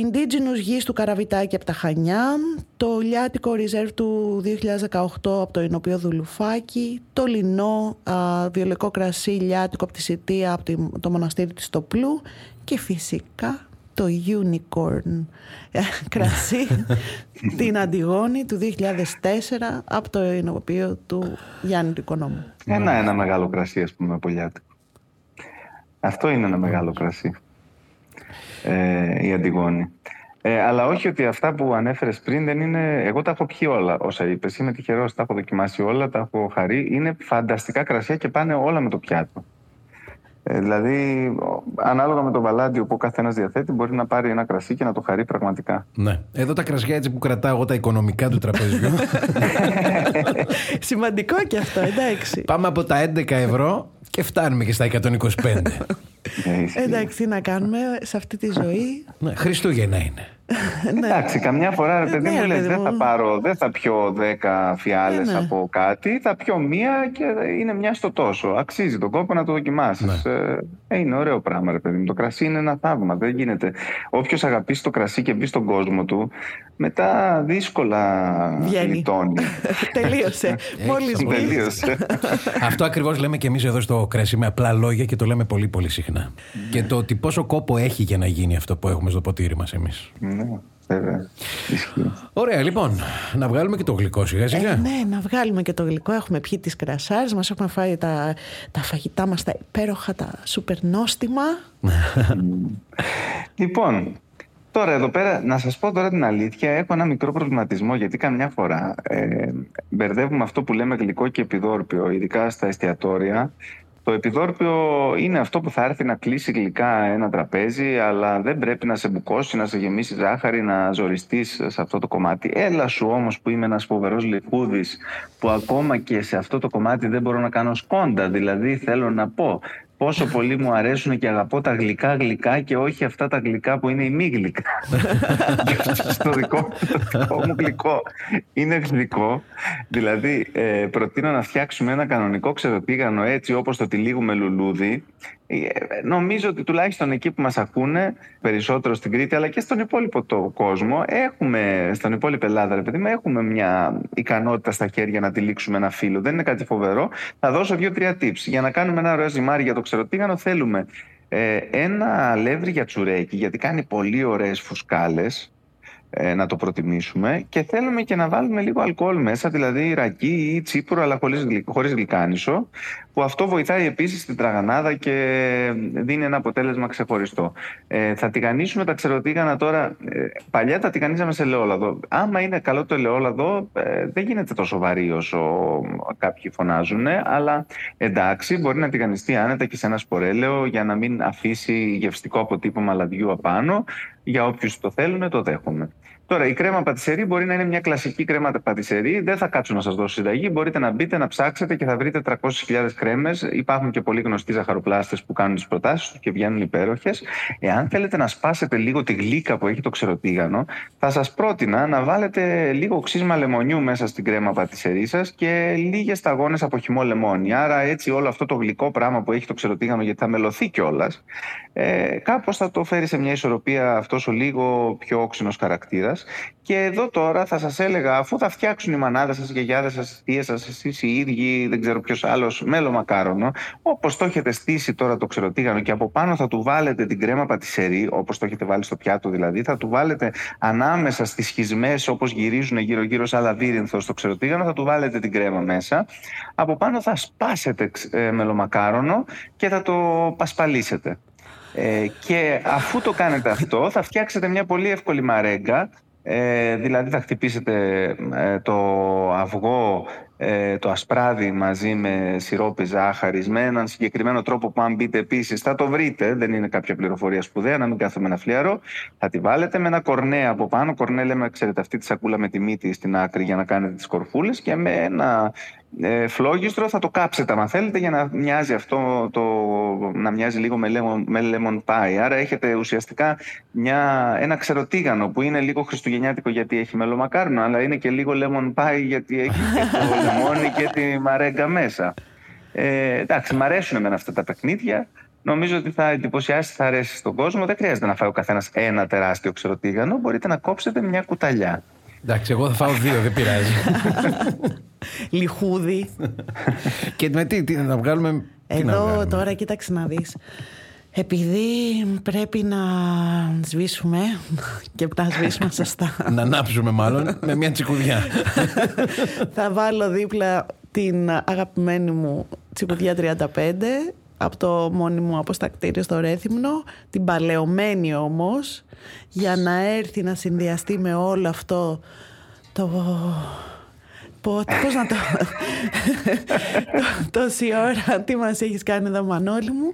Indigenous Γης του Καραβιτάκη από τα Χανιά, το λιάτικο Reserve του 2018 από το Ινοπείο Δουλουφάκη, το λινό α, βιολικό κρασί λιάτικο από τη Σιτία από το μοναστήρι της Τοπλού και φυσικά το Unicorn ε, κρασί την Αντιγόνη του 2004 από το ενωπείο του Γιάννη του Οικονόμου. Ένα, ένα μεγάλο κρασί ας πούμε πολιάτικο. Αυτό είναι ένα μεγάλο κρασί. Ε, η Αντιγόνη. Ε, αλλά όχι ότι αυτά που ανέφερες πριν δεν είναι. Εγώ τα έχω πιει όλα όσα είπες. Είμαι τυχερός, τα έχω δοκιμάσει όλα, τα έχω χαρεί. Είναι φανταστικά κρασιά και πάνε όλα με το πιάτο. Ε, δηλαδή, ανάλογα με το βαλάντιο που ο καθένας διαθέτει, μπορεί να πάρει ένα κρασί και να το χαρεί πραγματικά. Ναι. Εδώ τα κρασιά έτσι που κρατάω εγώ τα οικονομικά του τραπεζιού. Σημαντικό και αυτό, εντάξει. Πάμε από τα 11 ευρώ και φτάνουμε και στα 125. Ε, εντάξει, να κάνουμε σε αυτή τη ζωή. Ναι, Χριστούγεννα είναι. Ναι. Εντάξει, καμιά φορά ρε παιδί ναι, μου λες δεν θα πάρω, δεν θα πιω δέκα φιάλες ναι, από κάτι, θα πιω μία και είναι μια στο τόσο. Αξίζει τον κόπο να το δοκιμάσεις. Ε, είναι ωραίο πράγμα ρε παιδί μου. Το κρασί είναι ένα θαύμα, δεν γίνεται. Όποιος αγαπήσει το κρασί και μπει στον κόσμο του, μετά δύσκολα γλιτώνει. Τελείωσε. Μόλις Τελείωσε. Αυτό ακριβώς λέμε και εμείς εδώ στο κρασί με απλά λόγια και το λέμε πολύ πολύ συχνά. Και το ότι πόσο κόπο έχει για να γίνει αυτό που έχουμε στο ποτήρι μας εμείς. Ναι, βέβαια. Ωραία, λοιπόν. Να βγάλουμε και το γλυκό σιγά σιγά. Ε, ναι, να βγάλουμε και το γλυκό. Έχουμε πιει τις κρασάρες μας, έχουμε φάει τα, τα φαγητά μας, τα υπέροχα, τα σούπερ νόστιμα. λοιπόν, Τώρα εδώ πέρα, να σας πω τώρα την αλήθεια, έχω ένα μικρό προβληματισμό γιατί καμιά φορά ε, μπερδεύουμε αυτό που λέμε γλυκό και επιδόρπιο, ειδικά στα εστιατόρια το επιδόρπιο είναι αυτό που θα έρθει να κλείσει γλυκά ένα τραπέζι, αλλά δεν πρέπει να σε μπουκώσει, να σε γεμίσει ζάχαρη, να ζοριστείς σε αυτό το κομμάτι. Έλα σου όμως που είμαι ένας φοβερός λιχούδης, που ακόμα και σε αυτό το κομμάτι δεν μπορώ να κάνω σκόντα. Δηλαδή θέλω να πω, πόσο πολύ μου αρέσουν και αγαπώ τα γλυκά γλυκά και όχι αυτά τα γλυκά που είναι η μη γλυκά. Στο δικό, δικό μου γλυκό είναι γλυκό. Δηλαδή, ε, προτείνω να φτιάξουμε ένα κανονικό ξεροτήγανο έτσι όπως το τυλίγουμε λουλούδι ε, νομίζω ότι τουλάχιστον εκεί που μας ακούνε περισσότερο στην Κρήτη αλλά και στον υπόλοιπο το κόσμο έχουμε, στον υπόλοιπο Ελλάδα ρε παιδί έχουμε μια ικανότητα στα χέρια να τυλίξουμε ένα φύλλο δεν είναι κάτι φοβερό. Θα δώσω δύο-τρία tips. Για να κάνουμε ένα ωραίο ζυμάρι για το ξεροτήγανο θέλουμε ε, ένα αλεύρι για τσουρέκι γιατί κάνει πολύ ωραίες φουσκάλες ε, να το προτιμήσουμε. Και θέλουμε και να βάλουμε λίγο αλκοόλ μέσα, δηλαδή ρακί ή τσίπουρο αλλά χωρίς, χωρίς γλυκάνισο που αυτό βοηθάει επίσης στην τραγανάδα και δίνει ένα αποτέλεσμα ξεχωριστό. Ε, θα τηγανίσουμε τα ξεροτήγανα τώρα, ε, παλιά τα τηγανίζαμε σε ελαιόλαδο. Άμα είναι καλό το ελαιόλαδο ε, δεν γίνεται τόσο βαρύ όσο κάποιοι φωνάζουν, αλλά εντάξει μπορεί να τηγανιστεί άνετα και σε ένα σπορέλαιο για να μην αφήσει γευστικό αποτύπωμα λαδιού απάνω. Για όποιους το θέλουν το δέχομαι. Τώρα, η κρέμα πατησερή μπορεί να είναι μια κλασική κρέμα πατησερή. Δεν θα κάτσω να σας δώσω συνταγή. Μπορείτε να μπείτε, να ψάξετε και θα βρείτε 300.000 κρέμες. Υπάρχουν και πολύ γνωστοί ζαχαροπλάστες που κάνουν τις προτάσεις τους και βγαίνουν υπέροχες. Εάν θέλετε να σπάσετε λίγο τη γλύκα που έχει το ξεροτήγανο, θα σας πρότεινα να βάλετε λίγο ξύσμα λεμονιού μέσα στην κρέμα πατησερή σας και λίγες σταγόνες από χυμό λεμόνι. Άρα, έτσι όλο αυτό το γλυκό πράγμα που έχει το ξεροτήγανο, γιατί θα μελωθεί κιόλας, ε, κάπως θα το φέρει σε μια ισορροπία αυτός ο λίγο πιο όξινος χαρακτήρας σας και εδώ τώρα θα σας έλεγα αφού θα φτιάξουν οι μανάδες σας, οι γιαγιάδες σας, οι θείες σας, εσείς οι ίδιοι, δεν ξέρω ποιος άλλος, μέλο μακάρονο όπως το έχετε στήσει τώρα το ξεροτήγανο και από πάνω θα του βάλετε την κρέμα πατησερή όπως το έχετε βάλει στο πιάτο δηλαδή θα του βάλετε ανάμεσα στις σχισμές όπως γυρίζουν γύρω γύρω σαν λαβύρινθος στο ξεροτήγανο θα του βάλετε την κρέμα μέσα από πάνω θα σπάσετε ε, μελομακάρονο και θα το πασπαλίσετε. Ε, και αφού το κάνετε αυτό θα φτιάξετε μια πολύ εύκολη μαρέγκα ε, δηλαδή θα χτυπήσετε ε, το αυγό, ε, το ασπράδι μαζί με σιρόπι ζάχαρης με έναν συγκεκριμένο τρόπο που αν μπείτε επίσης θα το βρείτε, δεν είναι κάποια πληροφορία σπουδαία, να μην κάθομαι ένα φλιαρό. Θα τη βάλετε με ένα κορνέ από πάνω. Κορνέ λέμε, ξέρετε, αυτή τη σακούλα με τη μύτη στην άκρη για να κάνετε τις κορφούλες και με ένα ε, φλόγιστρο θα το κάψετε αν θέλετε για να μοιάζει αυτό το, να μοιάζει λίγο με lemon, με lemon pie. Άρα έχετε ουσιαστικά μια, ένα ξεροτήγανο που είναι λίγο χριστουγεννιάτικο γιατί έχει μελομακάρνο αλλά είναι και λίγο lemon pie γιατί έχει και το λεμόνι και τη μαρέγκα μέσα. Ε, εντάξει, μ' αρέσουν εμένα αυτά τα παιχνίδια. Νομίζω ότι θα εντυπωσιάσει, θα αρέσει στον κόσμο. Δεν χρειάζεται να φάει ο καθένας ένα τεράστιο ξεροτήγανο. Μπορείτε να κόψετε μια κουταλιά. Εντάξει, εγώ θα φάω δύο, δεν πειράζει. Λιχούδι. και με τι, τι να βγάλουμε. τι να Εδώ βγάλουμε; τώρα κοίταξε να δεις. Επειδή πρέπει να σβήσουμε και να σβήσουμε σωστά. Να ανάψουμε μάλλον με μια τσικουδιά. θα βάλω δίπλα την αγαπημένη μου τσικουδιά 35 από το μόνιμο αποστακτήριο στο Ρέθυμνο, την παλαιωμένη όμως, για να έρθει να συνδυαστεί με όλο αυτό το... Πω, πώς να το... Τόση ώρα, τι μας έχεις κάνει εδώ Μανώλη μου.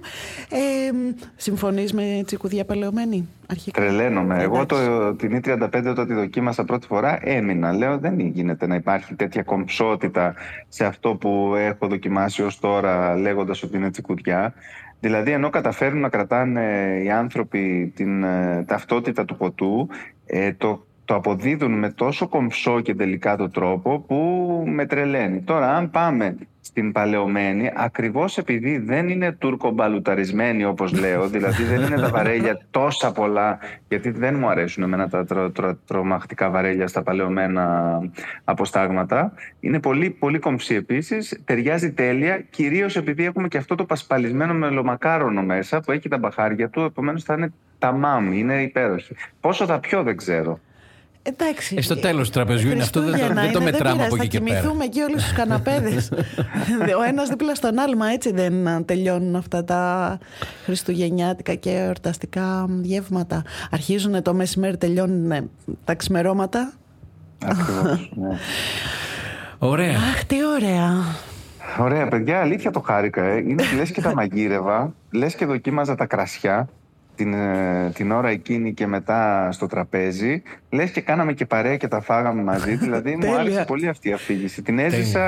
Ε, συμφωνείς με τσικουδιά παλαιωμένη αρχικά; Τρελαίνομαι. Εγώ Εντάξει. το, την E35 όταν τη δοκίμασα πρώτη φορά έμεινα. Λέω δεν γίνεται να υπάρχει τέτοια κομψότητα σε αυτό που έχω δοκιμάσει ως τώρα λέγοντας ότι είναι τσικουδιά. Δηλαδή ενώ καταφέρνουν να κρατάνε οι άνθρωποι την ε, ταυτότητα του ποτού, ε, το, το αποδίδουν με τόσο κομψό και τελικά το τρόπο που με τρελαίνει. Τώρα αν πάμε στην παλαιωμένη, ακριβώς επειδή δεν είναι τουρκομπαλουταρισμένη όπως λέω, δηλαδή δεν είναι τα βαρέλια τόσα πολλά, γιατί δεν μου αρέσουν εμένα τα τρο, τρο, τρομακτικά βαρέλια στα παλαιωμένα αποστάγματα. Είναι πολύ, πολύ κομψή επίσης, ταιριάζει τέλεια, κυρίως επειδή έχουμε και αυτό το πασπαλισμένο μελομακάρονο μέσα που έχει τα μπαχάρια του, επομένως θα είναι τα μάμ, είναι υπέροχη. Πόσο θα πιω δεν ξέρω. Εντάξει. Ε, στο τέλος του τραπεζιού είναι αυτό, δεν το- Χριστούγεννα δεν το είναι, μετράμε πειράζει, από εκεί και Θα πέρα. κοιμηθούμε εκεί όλοι στους καναπέδες. Ο ένας δίπλα στον άλλο, μα έτσι δεν τελειώνουν αυτά τα χριστουγεννιάτικα και εορταστικά γεύματα. Αρχίζουν το μεσημέρι, τελειώνουν τα ξημερώματα. Ακριβώς, ναι. Ωραία. Αχ, τι ωραία. Ωραία, παιδιά, αλήθεια το χάρηκα. Ε. Είναι λες και τα μαγείρευα, λες και δοκίμαζα τα κρασιά την, ε, την ώρα εκείνη και μετά στο τραπέζι. Λες και κάναμε και παρέα και τα φάγαμε μαζί. δηλαδή μου Τέλεια. άρεσε πολύ αυτή η αφήγηση. Την έζησα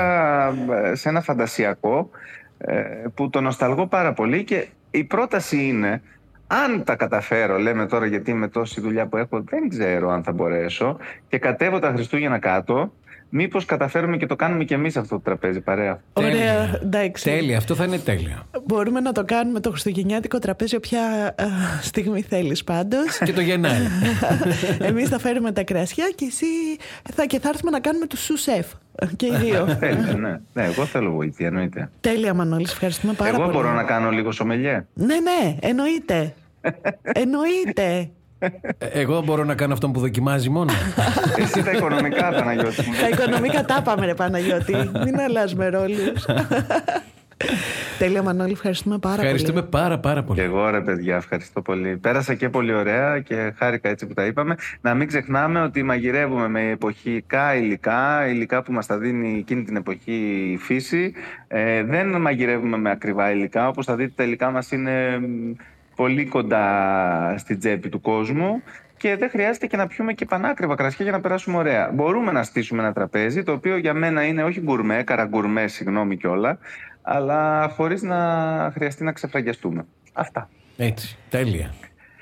ε, σε ένα φαντασιακό ε, που το νοσταλγώ πάρα πολύ και η πρόταση είναι αν τα καταφέρω, λέμε τώρα γιατί με τόση δουλειά που έχω δεν ξέρω αν θα μπορέσω και κατέβω τα Χριστούγεννα κάτω, μήπως καταφέρουμε και το κάνουμε και εμείς αυτό το τραπέζι παρέα. Ωραία, Τέλεια. εντάξει. Τέλεια, αυτό θα είναι τέλεια. Μπορούμε να το κάνουμε το χριστουγεννιάτικο τραπέζι όποια α, στιγμή θέλεις πάντως. Και το Γενάρη. Εμείς θα φέρουμε τα κρασιά και εσύ θα, και θα έρθουμε να κάνουμε τους σου σεφ. Και οι δύο. Τέλεια, ναι. ναι, εγώ θέλω βοήθεια, εννοείται. Τέλεια Μανώλης, σε ευχαριστούμε πάρα εγώ πολύ. μπορώ να κάνω λίγο σομελιέ. Ναι, ναι, εννοείται. εννοείται. Ε, Εγώ μπορώ να κάνω αυτό που δοκιμάζει μόνο. Εσύ τα οικονομικά, Παναγιώτη μου. Τα οικονομικά τα πάμε, ρε Παναγιώτη. Μην αλλάζουμε ρόλους. Τέλεια, Μανώλη, ευχαριστούμε πάρα Ευχαριστούμε πολύ. πάρα πάρα Και πολύ. εγώ ρε παιδιά, ευχαριστώ πολύ. Πέρασα και πολύ ωραία και χάρηκα έτσι που τα είπαμε. Να μην ξεχνάμε ότι μαγειρεύουμε με εποχικά υλικά, υλικά που μας τα δίνει εκείνη την εποχή η φύση. Ε, δεν μαγειρεύουμε με ακριβά υλικά, όπως θα δείτε τα υλικά μας είναι μ, πολύ κοντά στην τσέπη του κόσμου και δεν χρειάζεται και να πιούμε και πανάκριβα κρασιά για να περάσουμε ωραία. Μπορούμε να στήσουμε ένα τραπέζι, το οποίο για μένα είναι όχι γκουρμέ, καραγκουρμέ, συγγνώμη κιόλα, αλλά χωρίς να χρειαστεί να ξεφραγιαστούμε. Αυτά. Έτσι, τέλεια.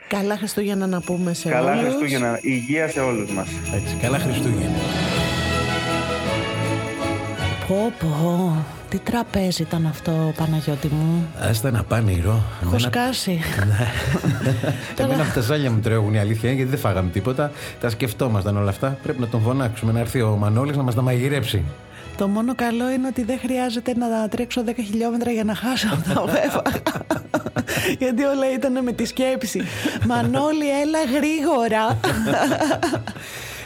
Καλά Χριστούγεννα να πούμε σε Καλά όλους. Χριστούγεννα. Υγεία σε όλους μας. Έτσι, καλά Χριστούγεννα. Πω πω. Τι τραπέζι ήταν αυτό, Παναγιώτη μου; Άστα να πάνε ηρώ. Έχω σκάσει. Εμένα από τα ζάλια μου τρέχουν η αλήθεια είναι γιατί δεν φάγαμε τίποτα. Τα σκεφτόμασταν όλα αυτά. Πρέπει να τον φωνάξουμε να έρθει ο Μανώλης να μας τα μαγειρέψει. Το μόνο καλό είναι ότι δεν χρειάζεται να τρέξω 10 χιλιόμετρα για να χάσω τα βέβαια. Γιατί όλα ήταν με τη σκέψη. Μανώλη, έλα γρήγορα.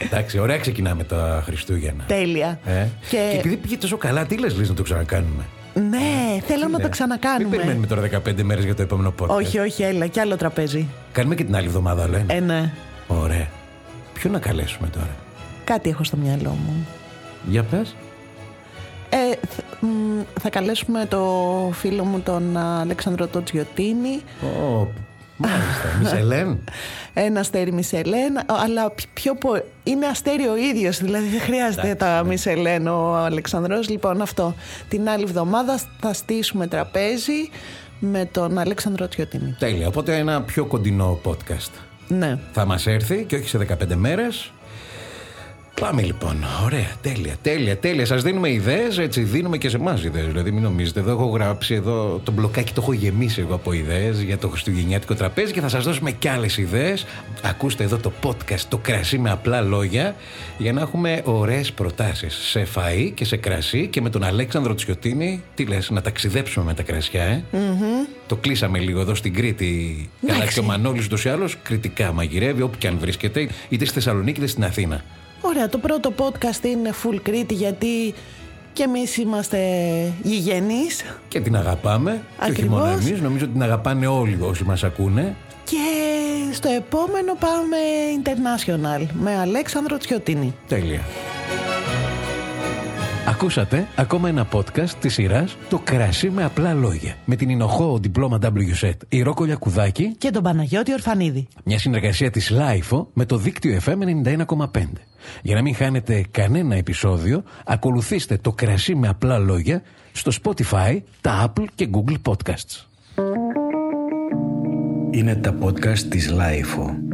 Εντάξει, ωραία ξεκινάμε τα Χριστούγεννα. Τέλεια. Ε; Και... και επειδή πήγε τόσο καλά, τι λες, λες να το ξανακάνουμε; Ναι, θέλω να το ξανακάνουμε. Μην περιμένουμε τώρα 15 μέρες για το επόμενο podcast. Όχι, όχι, έλα, κι άλλο τραπέζι. Κάνουμε και την άλλη εβδομάδα, λένε. Ε, ναι. Ωραία. Ποιο να καλέσουμε τώρα; Κάτι έχω στο μυαλό μου. Για πες. Ε, θα καλέσουμε το φίλο μου τον Αλέξανδρο Τοτζιωτίνη. Oh, μάλιστα. Μισελέν; Ένα αστέρι Μισελέν, αλλά πιο πο... είναι αστέρι ο ίδιος, δηλαδή δεν χρειάζεται τα ναι. Μισελέν ο Αλεξανδρός. Λοιπόν αυτό, την άλλη εβδομάδα θα στήσουμε τραπέζι με τον Αλέξανδρο Τιωτίνη. Τέλεια, οπότε ένα πιο κοντινό podcast. Ναι. Θα μας έρθει και όχι σε 15 μέρες Πάμε λοιπόν. Ωραία, τέλεια, τέλεια, τέλεια. Σας δίνουμε ιδέες, έτσι. Δίνουμε και σε εμάς ιδέες. Δηλαδή, μην νομίζετε, εδώ έχω γράψει εδώ το μπλοκάκι, το έχω γεμίσει εγώ από ιδέες για το Χριστουγεννιάτικο τραπέζι και θα σας δώσουμε κι άλλες ιδέες. Ακούστε εδώ το podcast, το κρασί με απλά λόγια, για να έχουμε ωραίες προτάσεις σε φαΐ και σε κρασί και με τον Αλέξανδρο Τσιωτίνη. Τι λες, να ταξιδέψουμε με τα κρασιά, ε; Το κλείσαμε λίγο εδώ στην Κρήτη. Καλά, και ο Μανώλη ούτως ή άλλως κριτικά μαγειρεύει όπου και αν βρίσκεται, είτε στη Θεσσαλονίκη είτε στην Αθήνα. Ωραία, το πρώτο podcast είναι full Κρήτη γιατί και εμείς είμαστε γηγενείς. Και την αγαπάμε. Ακριβώς. Και όχι μόνο εμείς, νομίζω ότι την αγαπάνε όλοι όσοι μας ακούνε. Και στο επόμενο πάμε international με Αλέξανδρο Τσιωτίνη. Τέλεια. Ακούσατε ακόμα ένα podcast της σειράς «Το κρασί με απλά λόγια» με την Ινοχώ Διπλώμα WSET, η Ρόκο Λιακουδάκη και τον Παναγιώτη Ορφανίδη. Μια συνεργασία της LIFO με το δίκτυο FM 91,5. Για να μην χάνετε κανένα επεισόδιο, ακολουθήστε το κρασί με απλά λόγια στο Spotify, τα Apple και Google Podcasts. Είναι τα podcast της Lifeo.